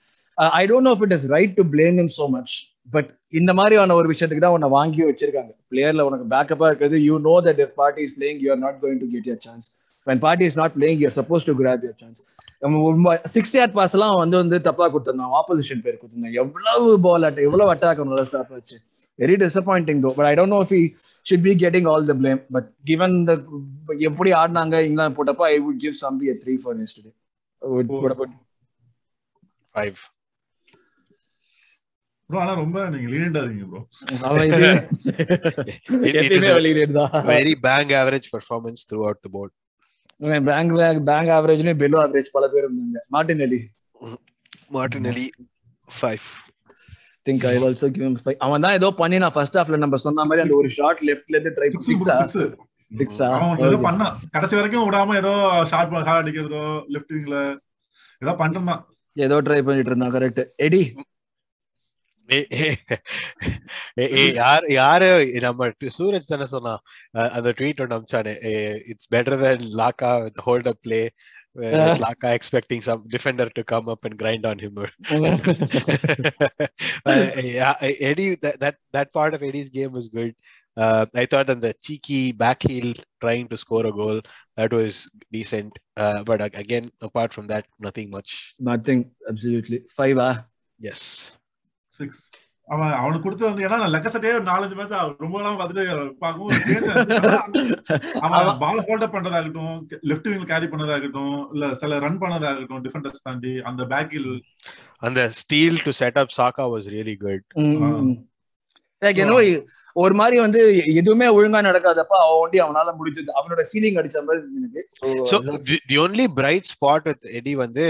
A: I don't know it is right to blame him so much but இந்த மாதிரியான ஒரு விஷயத்துக்கு தான் உன்னை வாங்கி வச்சிருக்காங்க. பிளேயர்ல உனக்கு பேக்கப்பா இருக்கிறது. You know that if Partey is playing you are not going to get your chance when party is not playing you're supposed to grab your chance. Six yard pass எல்லாம் வந்து வந்து தப்பா கொடுத்திருந்தான் ஆப்போசிஷன் பேர் கொடுத்திருந்தான் எவ்வளவு பால் அட் எவ்வளவு attack நல்லா ஸ்டாப் ஆச்சு. Very disappointing though but I don't know if should be getting all the blame but given the எப்படி ஆடினாங்க இங்கிலாந்து போட்டப்போ I would give Sambi a three for yesterday. Would- what about
C: five
B: bro ஆனா ரொம்ப நீங்க லீனியண்டா இருக்கீங்க bro
A: அவன் இது
C: it is
A: எப்பயுமே
C: a
A: வெளியிட்டு தான் பேங்க் பேங்க் ஆவரேஜ்லயும் பெலோ ஆவரேஜ் பல பேர் இருந்தாங்க. Martinelli.
C: martinelli five.
A: Think I also give him five அவன் தான் ஏதோ பண்ணி நான் ஃபர்ஸ்ட் ஹாஃப்ல நம்ம சொன்ன மாதிரி அந்த ஒரு ஷாட் லெஃப்ட்ல இருந்து ட்ரை
B: சிக்ஸ்
A: சிக்ஸா
B: அவன் ஏதோ பண்ணான். கடைசி வரைக்கும் விடாம ஏதோ ஷார்ட் கால் அடிக்கிறதோ லெஃப்ட் விங்ல ஏதோ பண்ணிருந்தான்
A: ஏதோ ட்ரை பண்ணிட்டு இருந்தான். கரெக்ட் எடி
C: யார் யாரு நம்ம டு- சூரஜ் தானே சொன்னான் அஹ் அந்த ட்வீட் ஒன்று அமிச்சானே it's better then Laca with hold up play Laca expecting some defender to come up and grind on him Eddie, that, that that part of Eddie's game was good. Uh, I thought that the cheeky back heel trying to score a goal that was decent. Uh, but ag- again, apart from that, nothing much.
A: Nothing absolutely five ah
C: Yes.
B: Six அவன் அவனுக்கு கொடுத்து வந்து ஏன்னா நான் லெக்கசட்டே ஒரு நாலஞ்சு match ரொம்ப நாள் பார்த்துட்டு change அவன் பால் ஹோல்டப் பண்றதாகட்டும் லெஃப்ட் விங் கேரி பண்ணதாகட்டும் இல்ல சில ரன் பண்ணதாகட்டும் டிஃபெண்டர்ஸ் தாண்டி அந்த பேக்கில்
C: அந்த ஸ்டீல் டு செட் அப் சாக்கா வாஸ் ரியலி குட்
A: லைக் ஒரு மாதிரி வந்து எதுவுமே ஒழுங்கா நடக்காதப்ப அவன் ஒண்டி அவனால முடிஞ்சது. அவனோட சீலிங் அடிச்ச மாதிரி
C: the, the only bright spot with Eddie வந்து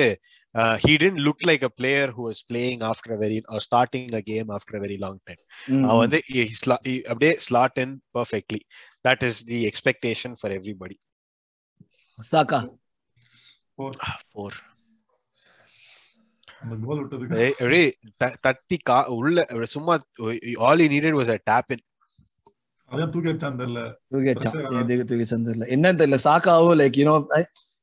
C: uh, he didn't look like a player who was playing after a very or starting a game after a very long time. அவன் வந்து he, he, sla- he அப்படியே slot in perfectly. That is the expectation for everybody.
A: சாக்கா
B: விட்டதுக்கு
C: அப்படியே- த- தட்டி கா உள்ள சும்மா all he needed was a tap in.
B: அதான் தூக்கி அடிச்சான் தெரியல ஆ.
A: எதுக்கு தூக்கி சந்திரல என்னன்னு தெரியல சாக்காவோ லைக் யூனோ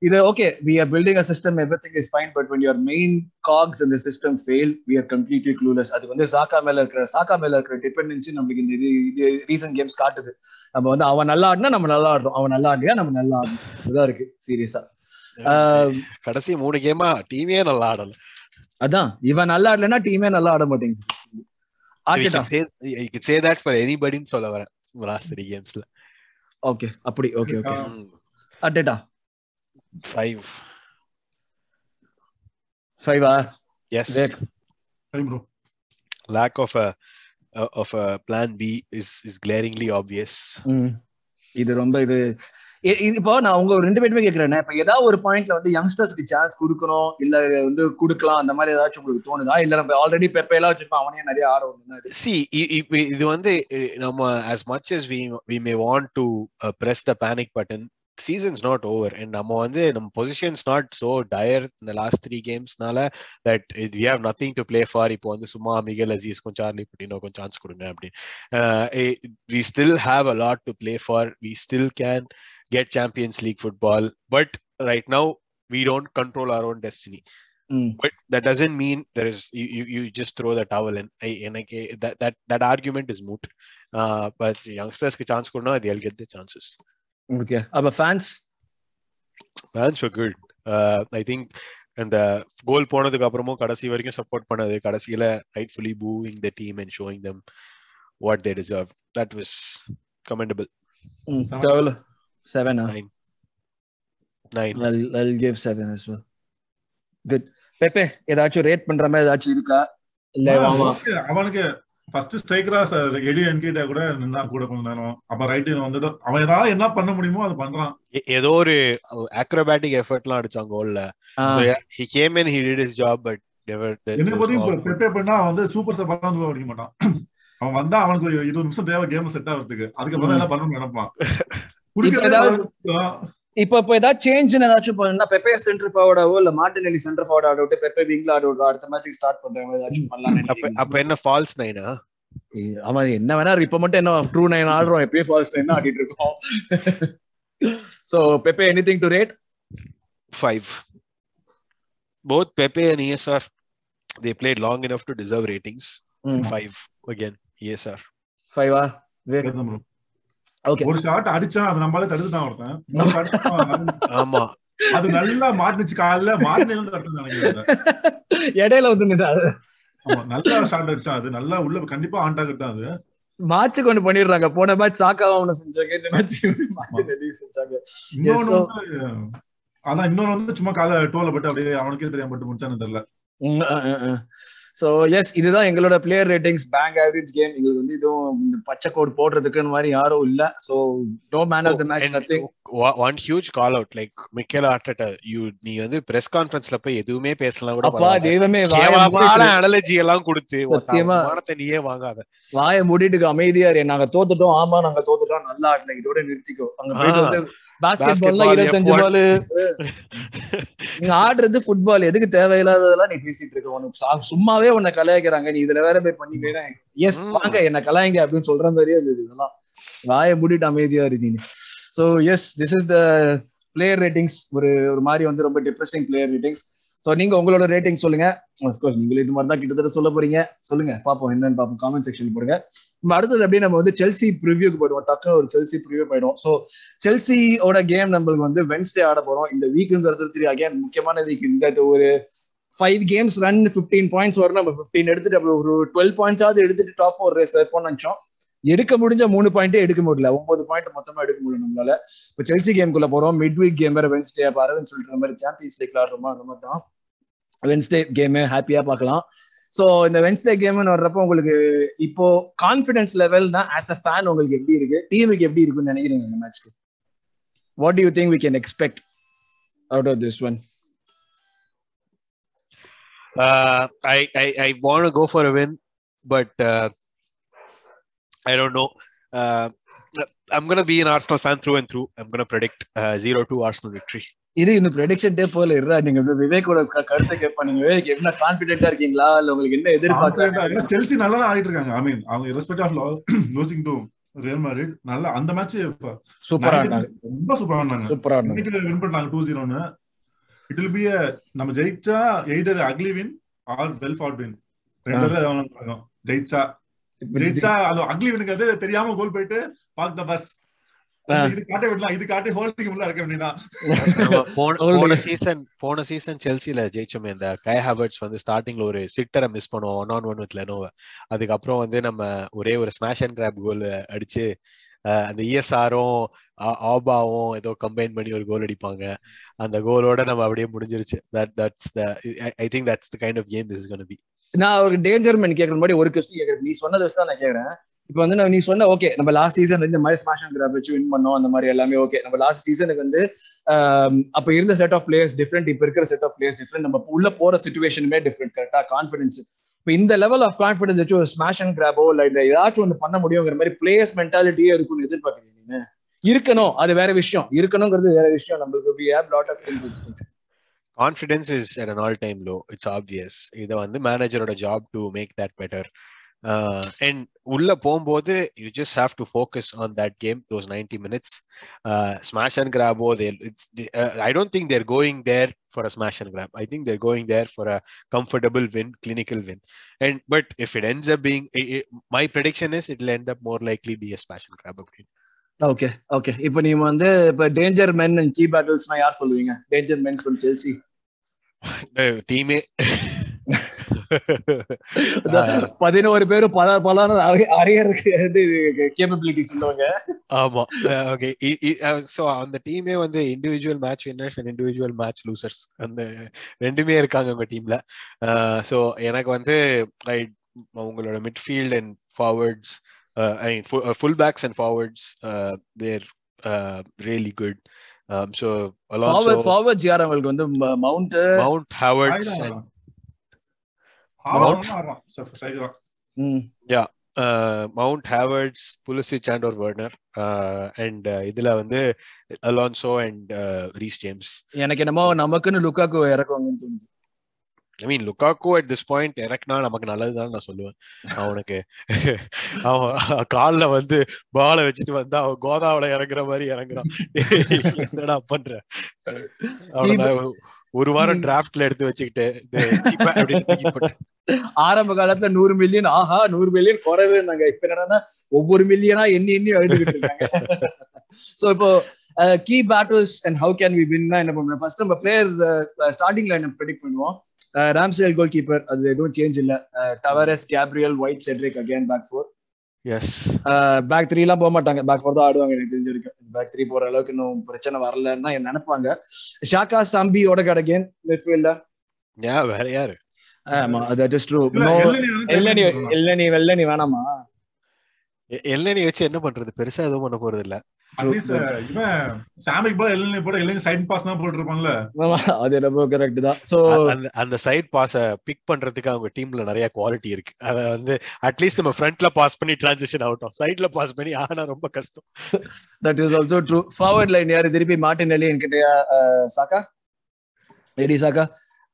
A: இது okay we are building a system everything is fine but when your main cogs இந்த system fail we are completely clueless அது வந்து சாக்கா மேல இருக்கிற சாக்கா மேல இருக்கிற டிபெண்டன்சி நம்மளுக்கு இந்த இது இது ரீசன்ட் கேம்ஸ் காட்டுது. நம்ம வந்து அவன் நல்லா ஆடினா நம்ம நல்லா ஆடுறோம். அவன் நல்லா ஆடலையா நம்ம நல்லா ஆடணும். இதுதான் இருக்கு சீரியஸா
C: கடைசி மூணு கேமா டீமே நல்லா ஆடல.
A: அதான் இவன் நல்லா ஆடலைன்னா டீமே நல்லா ஆட மாட்டேங்குது.
C: You
A: ஆர்டேட்டா
C: can say you could say that for anybody ன்னு சொல்ல வரேன். லாஸ்ட் கேம்ஸ்ல
A: ஓகே அப்படி ஓகே ஓகே
B: ஆ.
A: Arteta
C: five
A: ஃபைவா
C: yes
A: Vivek.
B: Time bro
C: lack of a of a plan B is is glaringly obvious.
A: ம். இது ரொம்ப இது இப்போ நான் உங்க ரெண்டு பேருமே கேக்குறேன். இப்ப ஏதாவது ஒரு பாயிண்ட்ல வந்து யங்ஸ்டர்ஸ்க்கு சான்ஸ் கொடுக்கணும் இல்ல வந்து கொடுக்கலாம் அந்த மாதிரி ஏதாச்சும் உங்களுக்கு தோணுதா? இல்ல நம்ம ஆல்ரெடி பெப்பையெல்லாம் வச்சிருப்போம் அவனே நிறைய
C: i- இப்ப இது வந்து நம்ம as much as we we may want to uh, press the panic button, season's not over and நம்ம வந்து நம்ம position's not so dire in the last three gamesனால that it- we have nothing to play for இப்போ வந்து சும்மா Michael Azeez கொஞ்சம் Charlie புட்டினோ கொஞ்சம் chance கொடுங்க அப்படின்னு Uh, eh, we still have a lot to play for we still can get champions league football but right now we don't control our own destiny but that doesn't mean there is you, you, you just throw the towel in I, எனக்கு that, that that argument is moot uh, but youngsters க்கு chance கொடுனா they'll get the chances
A: okay அப்ப fans
C: fans were good uh, I think அந்த goal போனதுக்கு அப்புறமும் கடைசி வரைக்கும் support பண்ணது கடைசியில rightfully booing the team and showing them what they deserve that was commendable
B: Seven.
A: எவ்வளவு செவனா
C: nine nine
A: I'll, I'll give seven as well. Good. பெப்பே ஏதாச்சும் rate பண்ற மாதிரி ஏதாச்சும் இருக்கா இல்ல.
B: அவனுக்கு ஃபர்ஸ்ட் ஸ்ட்ரைக்கரா எடி என்கிட்ட கூட நின்னா கூட கொஞ்ச நேரம். அப்ப ரைட் வந்து அவன் ஏதாவது என்ன பண்ண முடியுமோ அது பண்றான்.
C: ஏதோ ஒரு அக்ரோபேட்டிக் எஃபர்ட்லாம் அடிச்சான் கோல்ல in, he did his job, but never. there-
B: என்ன
C: there was
B: பத்தி
C: no output.
B: பெப்பே பண்ணா வந்து சூப்பர் ஸ்டார் வந்து அடிக்க மாட்டான். அவன் வந்தா அவனுக்கு ஒரு இருபது நிமிஷம் தேவை கேம் செட் ஆகிறதுக்கு. அதுக்கப்புறம் என்ன பண்ணணும்னு நினைப்பான்.
A: இப்ப இப்ப ஏதாவது சேஞ்ச் ஏதாச்சும் பண்ணா பெப்பே சென்டர் ஃபார்வர்டாவோ இல்ல மார்டினெல்லி சென்டர் ஃபார்வர்ட் ஆட விட்டு பெப்பே விங்ல ஆட அடுத்த மேட்ச் ஸ்டார்ட் பண்ற மாதிரி ஏதாச்சும்
C: அப்ப
A: பண்ணலாம்
C: அப்ப என்ன ஃபால்ஸ் நைனா
A: ஆமா என்ன வேணா இப்ப மட்டும் என்ன ட்ரூ நைன் ஆடுறோம் எப்பயும் ஃபால்ஸ் நைன் ஆடிட்டு இருக்கோம் so Pepe anything to rate
C: five. Both Pepe and ESR, they played long enough to deserve ratings. Five again, ESR.
A: ஃபைவா
B: கேட்தான் bro.
A: ஓகே
B: ஒரு ஷாட் அடிச்சான் அது நம்மளால தடுத்துட்டான் ஒருத்தன்.
C: ஆமா.
B: அது நல்லா மாட்டுச்சு காலில் மாட்டினு வந்து தட்டுன்னு நினைக்கிறேன்
A: இடையில வந்து
B: நல்லா ஷாட் அடிச்சான் அது. நல்லா உள்ள கண்டிப்பா ஆன் டார்கெட் தான் அது.
A: மாச்சு கொண்டு பண்ணிடுறாங்க. போன மேட்ச் சாக்காவா ஒண்ணு செஞ்சாங்க. இந்த மேட்ச் செஞ்சாங்க.
B: அதான் இன்னொன்னு வந்து சும்மா கால டோல பட்டு அப்படியே அவனுக்கே தெரியாம பட்டு முடிச்சான்னு தெரியல.
A: சோ எஸ் இதுதான் எங்களோட player ratings bang average game எங்களுக்கு வந்து இதுவும் இந்த பச்சை கோட் போடுறதுக்குன்னு மாதிரி யாரும் இல்ல. So no man of
C: the
A: match
C: nothing one huge call out like Mikel Arteta you நீ வந்து பிரஸ் கான்ஃபரன்ஸ்ல போய் எதுவுமே பேசலாம் கூட
A: அப்பா. தெய்வமே
C: அனாலஜி எல்லாம் கொடுத்து
A: சத்தியமா.
C: நீயே வாங்காத.
A: வாயை மூடிட்டு அமைதியா நாங்க தோத்துட்டோம் ஆமா நாங்க தோத்துட்டோம் நல்லா ஆடல இதோட நிறுத்திக்கோ. அங்க போயிட்டு
C: ஆ.
A: வந்து பாஸ்கெட் பால்ல
C: Basketball,
A: இருபத்தஞ்சு
C: F1.
A: பால் நீங்க ஆடுறது ஃபுட்பால் எதுக்கு தேவையில்லாததெல்லாம் நீ பேசிட்டு இருக்க? உனக்கு சும்மாவே உன்னை கலாய்க்கிறாங்க. நீ இதுல வேற போய் பண்ணி வேற எஸ். வாங்க என்ன கலாய்ங்க அப்படின்னு சொல்ற மாதிரியே இருந்தது இதெல்லாம். வாயை மூடிட்டு அமைதியா இருக்கீங்க so yes this is the player ratings ஒரு ஒரு மாதிரி வந்து ரொம்ப டிப்ரெசிங் பிளேயர் ரேட்டிங்ஸ் ஸோ நீங்க உங்களோட ரேட்டிங் சொல்லுங்க. அஃப்கோர்ஸ் நீங்களும் இது மாதிரி தான் கிட்டத்தட்ட சொல்ல போறீங்க. சொல்லுங்க பார்ப்போம் என்னன்னு பார்ப்போம். காமெண்ட் செக்ஷன் போடுங்க. நம்ம அடுத்தது அப்படியே நம்ம வந்து செல்சி ப்ரிவியூக்கு போயிடுவோம். டக்குனு ஒரு செல்சி ப்ரிவியூ போயிடும் ஸோ செல்சியோட கேம் நம்மளுக்கு வந்து வென்ஸ்டே ஆட போறோம். இந்த வீக்குங்கிறது தெரியும் அகேன் முக்கியமான வீக் இந்த ஒரு five games run fifteen points வரும் நம்ம ஃபிஃப்டீன் எடுத்துட்டு அப்ப ஒரு டுவெல் பாயிண்ட்ஸாவது எடுத்துட்டு டாப் ஃபோர் ரேஸ் இருப்போம்னு நினைச்சோம். எடுக்க முடிஞ்ச மூணு பாயிண்டே எடுக்க முடியல. ஒன்பது பாயிண்ட் மொத்தமா எடுக்க முடியல நம்மளால. இப்போ செல்சி கேம்குள்ள போறோம். மிட் வீக் கேம் வேற வென்ஸ்டே அப்ப அரவிந்த் சொல்ற மாதிரி சாம்பியன்ஸ் லீக்ல ஆடுறோமா? அந்த மாதிரி தான் வென்ஸ்டே கேமு ஹாப்பியா பார்க்கலாம் ஸோ இந்த வென்ஸ்டே கேம்னு வர்றப்போ உங்களுக்கு இப்போ கான்ஃபிடன்ஸ் லெவல் தான் ஆஸ் அ ஃபேன் உங்களுக்கு எப்படி இருக்கு டீமுக்கு எப்படி இருக்குன்னு நினைக்கிறீங்க இந்த மேட்ச்க்கு what you think we can expect out of this one
C: Uh, I, I I want to go for a win, but uh, I don't know. Uh, I'm gonna be an Arsenal fan through and through. I'm gonna predict uh, zero two Arsenal victory.
A: இது இன்னும் prediction டே போல இருடா நீங்க விவேக்கோட கருத்தை கேட்பா நீங்க விவேக் என்ன கான்பிடென்டா இருக்கீங்களா? இல்ல உங்களுக்கு என்ன எதிர்பார்க்கறாங்க?
B: செல்சி நல்லா தான் ஆடிட்டு இருக்காங்க. ஐ மீன் அவங்க respect of losing to real merit நல்லா அந்த மேட்ச்
A: சூப்பரா ஆடினாங்க
B: ரொம்ப சூப்பரா ஆடினாங்க
A: சூப்பரா ஆடினாங்க
B: வின் பண்ணாங்க டூ ஜீரோன்னு இட் வில் பி நம்ம ஜெயிச்சா either ugly win or well fought win ரெண்டு பேரும் எவனும் பார்க்கணும். ஜெயிச்சா. ஜெயிச்சா அது அக்லி வினுங்கிறது தெரியாம கோல் போயிட்டு பாக் த பஸ். இது காட்ட விடலாம். இது காட்டி ஹோல்டிங் உள்ள இருக்க வேண்டியதான்
C: நம்ம போன சீசன் போன சீசன் செல்சில ஜெயிச்சோமே. இந்த கை ஹாபர்ட்ஸ் வந்து ஸ்டார்டிங்ல ஒரு சிட்டரை மிஸ் பண்ணுவோம் one on one with Leno அதுக்கப்புறம் வந்து நம்ம ஒரே ஒரு ஸ்மாஷ் அண்ட் கிராப் கோல் அடிச்சு அந்த இஎஸ்ஆரும் ஆபாவும் ஏதோ கம்பைன் பண்ணி ஒரு கோல் அடிப்பாங்க. அந்த கோலோட நம்ம அப்படியே முடிஞ்சிருச்சு. That that's the I think that's the kind of game this gonna be
A: நான் ஒரு டேஞ்சர் மேன் கேட்கற மாதிரி ஒரு கொஸ்டின் கேட்கறேன் நீ சொன்னதை வச்சு தான் நான் கேட்கறேன் இப்போ வந்து நான் நீ சொன்ன ஓகே நம்ம லாஸ்ட் சீசன் இந்த மாதிரி ஸ்மாஷ் அண்ட் கிராப் வச்சு வின் பண்ணோம் அந்த மாதிரி எல்லாமே ஓகே நம்ம லாஸ்ட் சீசனுக்கு வந்து um, அப்ப இருந்த செட் ஆஃப் பிளேயர்ஸ் டிஃப்ரெண்ட் இப்ப இருக்கிற செட் ஆஃப் பிளேயர்ஸ் டிஃப்ரெண்ட் நம்ம உள்ள போற சுச்சுவேஷனுமே டிஃப்ரெண்ட் கரெக்டா கான்ஃபிடன்ஸ் இப்போ இந்த லெவல் ஆஃப் கான்ஃபிடன்ஸ் வச்சு ஒரு ஸ்மாஷ் அண்ட் கிராபோ இல்ல இல்ல ஏதாச்சும் ஒன்று பண்ண முடியுங்கிற மாதிரி பிளேயர்ஸ் மென்டாலிட்டியே இருக்கும்னு எதிர்பார்க்குறீங்க நீங்க? இருக்கணும் அது வேற விஷயம். இருக்கணுங்கிறது வேற விஷயம். நம்மளுக்கு we have lot of things at
C: confidence is at an all time low it's obvious இதை வந்து மேனேஜரோட job to make that better and உள்ள போகும்போது you just have to focus on that game those ninety minutes smash and கிராபோ I don't think they're going there for a smash and grab I think they're going there for a comfortable win clinical win and but if it ends up being my prediction is it end up more likely be a smash and grab அப்படின்னு
A: okay okay இப்போ நீங்க வந்து இப்போ danger men and key பேட்டில்ஸ்னா யார் சொல்லுவீங்க? Danger men from Chelsea
C: டீமே
A: பதினோரு பேரும் பல பல அரையறதுக்கு வந்து கேப்பபிலிட்டி சொல்லுவாங்க.
C: ஆமா. ஓகே சோ அந்த டீமே வந்து individual match winners and individual match losers அந்த ரெண்டுமே இருக்காங்க உங்க டீம்ல சோ எனக்கு வந்து ஐ உங்களோட midfield and forwards I mean full backs and forwards they're really good so
A: forward
C: Alonso
A: forwards யார் அவங்களுக்கு வந்து? Mount
C: Mount Havertz and Mount Havertz Pulisic and ஒரு வர்னர் அண்ட் இதுல வந்து அலான்சோ அண்ட் ரீஸ் ஜேம்ஸ்
A: எனக்கு என்னமோ நமக்குன்னு லுக்காக்கு இறக்குவாங்கன்னு தோணுது.
C: I mean Lukaku at this point எனக்குனா நமக்கு நல்லதுதான் நான் சொல்லுவேன். அவனுக்கு அவன் கால்ல வந்து பாலை வச்சுட்டு வந்தா அவன் கோதாவில இறங்குற மாதிரி இறங்குறான். என்னடா பண்ற? அவனை ஒரு வாரம் டிராஃப்ட்ல எடுத்து வச்சுக்கிட்டு.
A: ஆரம்ப காலத்துல நூறு மில்லியன் ஆஹா நூறு மில்லியன் குறைவு நாங்க இப்ப என்னன்னா ஒவ்வொரு மில்லியனா எண்ணி எண்ணி எழுதிக்கிட்டு இருக்காங்க. சோ இப்போ key battles and how can we வின்னா என்ன பண்ணுவோம்? ஃபர்ஸ்ட் நம்ம பிளேயர்ஸ் ஸ்டார்டிங் லைன் ப்ரெடிக்ட் பண்ணுவோம். ராம்ஸ்டேல் கோல் கீப்பர் அது எதுவும் சேஞ்ச் இல்ல. Tavares Gabriel White Cedric again back four
C: Yes.
A: Back three எல்லாம் போக மாட்டாங்க. பேக் ஃபோர் தான் ஆடுவாங்க எனக்கு தெரிஞ்சிருக்கு பேக் த்ரீ போற அளவுக்கு இன்னும் பிரச்சனை வரலன்னு தான் நினைப்பாங்க? ஷாக்கா சம்பி ஓடகாட் அகேன் மிட்ஃபீல்ட்ல
C: Yeah, வேற யாரு?
A: ஆமா that is true Elneny Elneny Elneny வேணாமா?
C: எல்லனி வச்சு என்ன பண்றது? பெருசா எதுவும் பண்ண போறது இல்ல
B: அட்லீஸ்ட் இவன் சாமிக் போல எல்லாம் போட எல்லாம் சைட் பாஸ் தான் போட்டுருப்பான்ல.
A: ஆமா, அது ரொம்ப கரெக்ட் தான். சோ
C: அந்த அந்த சைட் பாஸ பிக் பண்றதுக்கு அவங்க டீம்ல நிறைய குவாலிட்டி இருக்கு. அத வந்து அட்லீஸ்ட் நம்ம ஃப்ரண்ட்ல பாஸ் பண்ணி டிரான்சிஷன் ஆகட்டும். சைட்ல பாஸ் பண்ணி ஆனா ரொம்ப கஷ்டம்.
A: That is also true forward line யாரு திருப்பி? மார்டின் எலி என்கிட்ட சாக்கா? எடி சாக்கா?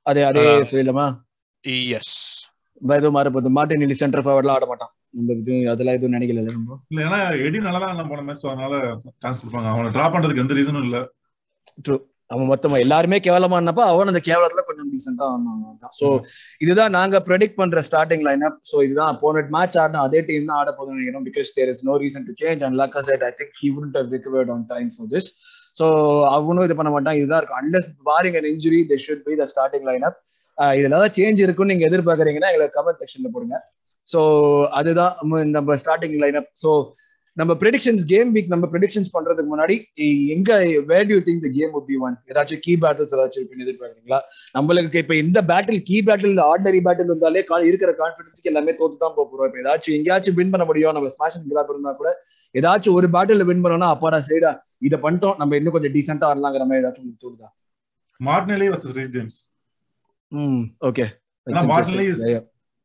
A: அதே அதே. சொல்லலாமா
C: எஸ்
A: எதுவும் மாற போகுது மார்டின் எலி சென்டர் ஃபார்வர்ட்லாம் ஆட மாட்டான் இந்த இது அதெல்லாம் எதுவும் நினைக்கல நம்ம?
B: இல்ல ஏன்னா எடி நல்லா தான் போன மேட்ச் அதனால சான்ஸ் கொடுப்பாங்க. அவனை டிராப் பண்றதுக்கு எந்த ரீசனும் இல்ல.
A: அவன் மொத்தமா எல்லாருமே கேவலமானப்ப அவன் அந்த கேவலத்துல கொஞ்சம் டீசெண்டா ஆனான் சோ இதுதான் நாங்க ப்ரெடிக்ட் பண்ற ஸ்டார்டிங் லைன் அப் சோ இதுதான் போனட் மேட்ச் ஆடின அதே டீம் தான் ஆட போதும் நினைக்கிறோம். Because there is no reason to change and Lacazette I think he would have recovered on time for this so அவனும் இது பண்ண மாட்டான். இதுதான் இருக்கும். Unless barring an injury this should be the starting line up இதுல ஏதாவது change இருக்குன்னு நீங்க எதிர்பார்க்கறீங்கன்னா எங்களுக்கு கமெண்ட் செக்ஷன்ல போடுங்க. ஸோ அதுதான் நம்ம- ஸ்டார்டிங் லைன் அப் ஸோ நம்ம ப்ரெடிக்ஷன்ஸ் கேம் வீக் நம்ம ப்ரெடிக்ஷன்ஸ் பண்றதுக்கு முன்னாடி எங்க where to think the game would be one ஏதாச்சும் கீ பேட்டில்ஸ் ஏதாச்சும் இருக்குன்னு எதிர்பார்க்குறீங்களா? நம்மளுக்கு இப்ப இந்த battle key battle ordinary battle இருந்தாலே இருக்கிற கான்ஃபிடன்ஸ்க்கு எல்லாமே தோத்து தான் போக போறோம். இப்ப ஏதாச்சும் எங்கேயாச்சும் வின் பண்ண முடியும் நம்ம ஸ்மாஷ் அண்ட் கிராப் இருந்தா கூட ஏதாச்சும் ஒரு பேட்டில் வின் பண்ணோம்னா அப்பாடா சைடா இதை பண்ணிட்டோம் நம்ம இன்னும் கொஞ்சம் டீசெண்டா வரலாங்கிற மாதிரி ஏதாச்சும் தோணுதா?
B: Martinelli versus
A: Reece James
B: hmm okay is-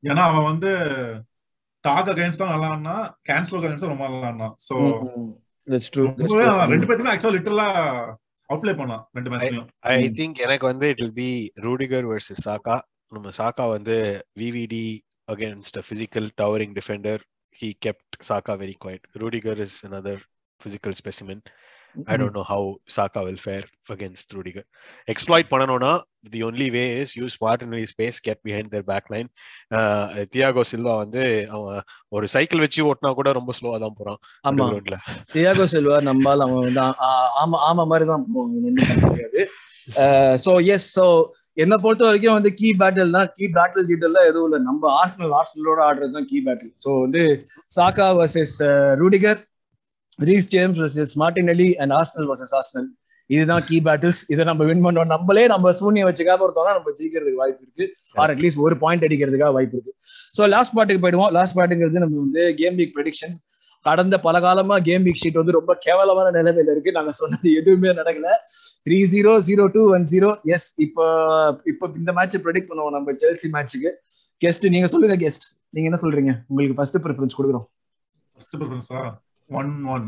B: ஏன்னா அவன் வந்து டாக் அகைன்ஸ்ட் தான் நல்லா ஆடினா கேன்சல் அகைன்ஸ்ட் ரொம்ப நல்லா ஆடினா சோ ரெண்டு பேருமே ஆக்சுவலா லிட்டரலா அவுட்ப்ளே பண்ணான் ரெண்டு மேட்ச்லயும்
C: ஐ. திங்க் எனக்கு வந்து it will be Rudiger versus Xhaka நம்ம சாக்கா வந்து விவிடி against physical towering defender he kept Xhaka very quiet Rudiger is another physical specimen. I don't know how Saka will fare against Rudiger. Exploit பண்ணணும்னா the only way is use Martinelli space, get behind their back line. Uh, Thiago Silva வந்து அவன் ஒரு cycle வச்சு ஓட்டினா கூட ரொம்ப ஸ்லோவா தான் போறான்
A: ஆமா. தியாகோ செல்வா நம்பால் அவன் வந்து ஆமா ஆமா மாதிரி தான் போவான். சோ எஸ் சோ என்ன பொறுத்த வரைக்கும் வந்து கீ பேட்டில் தான். கீ பேட்டில் டீட்டெயில் எதுவும் இல்லை. நம்ம ஆர்சனல் ஆர்சனலோட ஆடுறது தான் கீ பேட்டில் ஸோ வந்து Xhaka versus Rudiger Reece James versus Martinelli and Arsenal versus Arsenal இதுதான் கீ பேட்டில்ஸ் இதை நம்ம வின் பண்ணோம் நம்மளே நம்ம சூனியம் வச்சுக்காம ஒருத்தோம்னா நம்ம ஜெயிக்கிறதுக்கு வாய்ப்பு இருக்கு. ஆர் அட்லீஸ்ட் ஒரு பாயிண்ட் அடிக்கிறதுக்காக வாய்ப்பு இருக்கு. ஸோ லாஸ்ட் பாட்டுக்கு போயிடுவோம். லாஸ்ட் பாட்டுங்கிறது நம்ம வந்து கேம் வீக் ப்ரெடிக்ஷன்ஸ் கடந்த பல காலமா கேம் வீக் ஷீட் வந்து ரொம்ப கேவலமான நிலைமையில இருக்கு. நாங்க சொன்னது எதுவுமே நடக்கல. Three zero zero two one zero yes இப்போ இப்போ இந்த மேட்ச் ப்ரெடிக்ட் பண்ணுவோம் நம்ம செல்சி மேட்ச்சுக்கு கெஸ்ட் நீங்க சொல்லுங்க கெஸ்ட் நீங்க என்ன சொல்றீங்க? உங்களுக்கு ஃபர்ஸ்ட் ப்ரிஃபரன்ஸ் கொடுக்குறோம்.
B: ஃபர்ஸ்ட் ப்ரிஃபரன்ஸா ஒன் ஒன்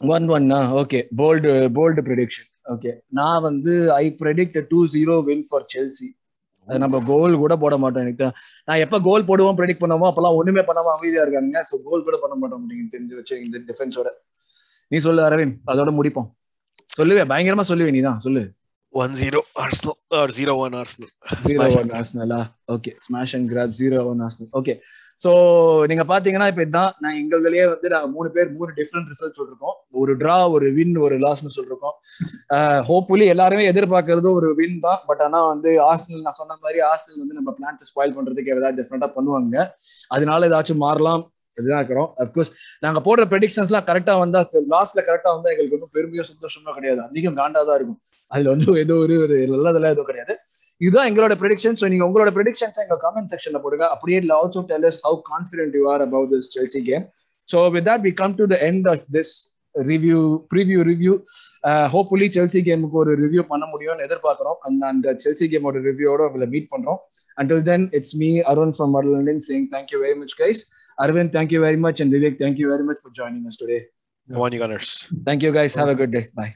A: ஒன் ஒன்னா okay bold bold prediction okay நான் வந்து I predict two zero win for Chelsea அது நம்ம கோல் கூட போட மாட்டோம் எனக்கு. நான் எப்ப கோல் போடுவோம் ப்ரெடிக்ட் பண்ணுவோமோ அப்பெல்லாம் ஒண்ணுமே பண்ணாம அமைதியா இருக்காங்க ஸோ கோல் கூட பண்ண மாட்டோம் நீங்க தெரிஞ்சு வச்சு இந்த டிஃபென்ஸோட நீ சொல்லு அரவிந்த். அதோட முடிப்போம். சொல்லுவே பயங்கரமா சொல்லுவே நீ தான் சொல்லு
C: one zero Arsenal or zero one Arsenal
A: zero one ஆர்ஸ்னலா okay smash and grab zero one Arsenal okay so நீங்க பாத்தீங்கன்னா இப்போ இதான் நான் எங்களுலயே வந்து நான் மூணு பேர் மூணு டிஃப்ரெண்ட் ரிசல்ட் சொல்லிருக்கோம். ஒரு ட்ரா ஒரு வின் ஒரு லாஸ்னு சொல்லிருக்கோம். ஹோப்ஃபுல்லி எல்லாருமே எதிர்பார்க்கறது ஒரு வின் தான். பட் ஆனா வந்து ஆர்சனல் நான் சொன்ன மாதிரி ஆர்சனல் வந்து நம்ம பிளான்ஸ் ஸ்பாயில் பண்றதுக்கு ஏதாவது டிஃப்ரெண்டா பண்ணுவாங்க. அதனால ஏதாச்சும் மாறலாம். இதுதான் இருக்கிறோம். அப்கோர்ஸ் நாங்க போடுற ப்ரெடிக்ஷன்ஸ்லாம் கரெக்டா வந்தா லாஸ்ட்ல கரெக்டா வந்தா எங்களுக்கு ஒன்றும் பெருமையோ சந்தோஷமோ கிடையாது. அதிகம் காண்டா தான் இருக்கும். அதுல வந்து ஏதோ ஒரு ஒரு நல்லதெல்லாம் எதுவும் கிடையாது. இதுதான் எங்களோட ப்ரெடிக்ஷன் ஸோ நீங்க உங்களோட ப்ரெடிக்ஷன்ஸ் எங்க கமெண்ட் செக்ஷன்ல போடுங்க. அப்படியே also tell us how confident you are about this Chelsea game so with that we come to the end of this review preview review hopefully Chelsea கேமுக்கு ஒரு ரிவ்யூ பண்ண முடியும்னு எதிர்பார்க்கிறோம். அந்த அந்த செல்சி கேமோட ரிவ்யூவோட உங்களை மீட் பண்றோம். Until then it's me Arun from Model London thank you very much guys arvind thank you very much and vivek thank you very much for joining us today.
C: One Gunners.
A: thank you guys. Have a good day. Bye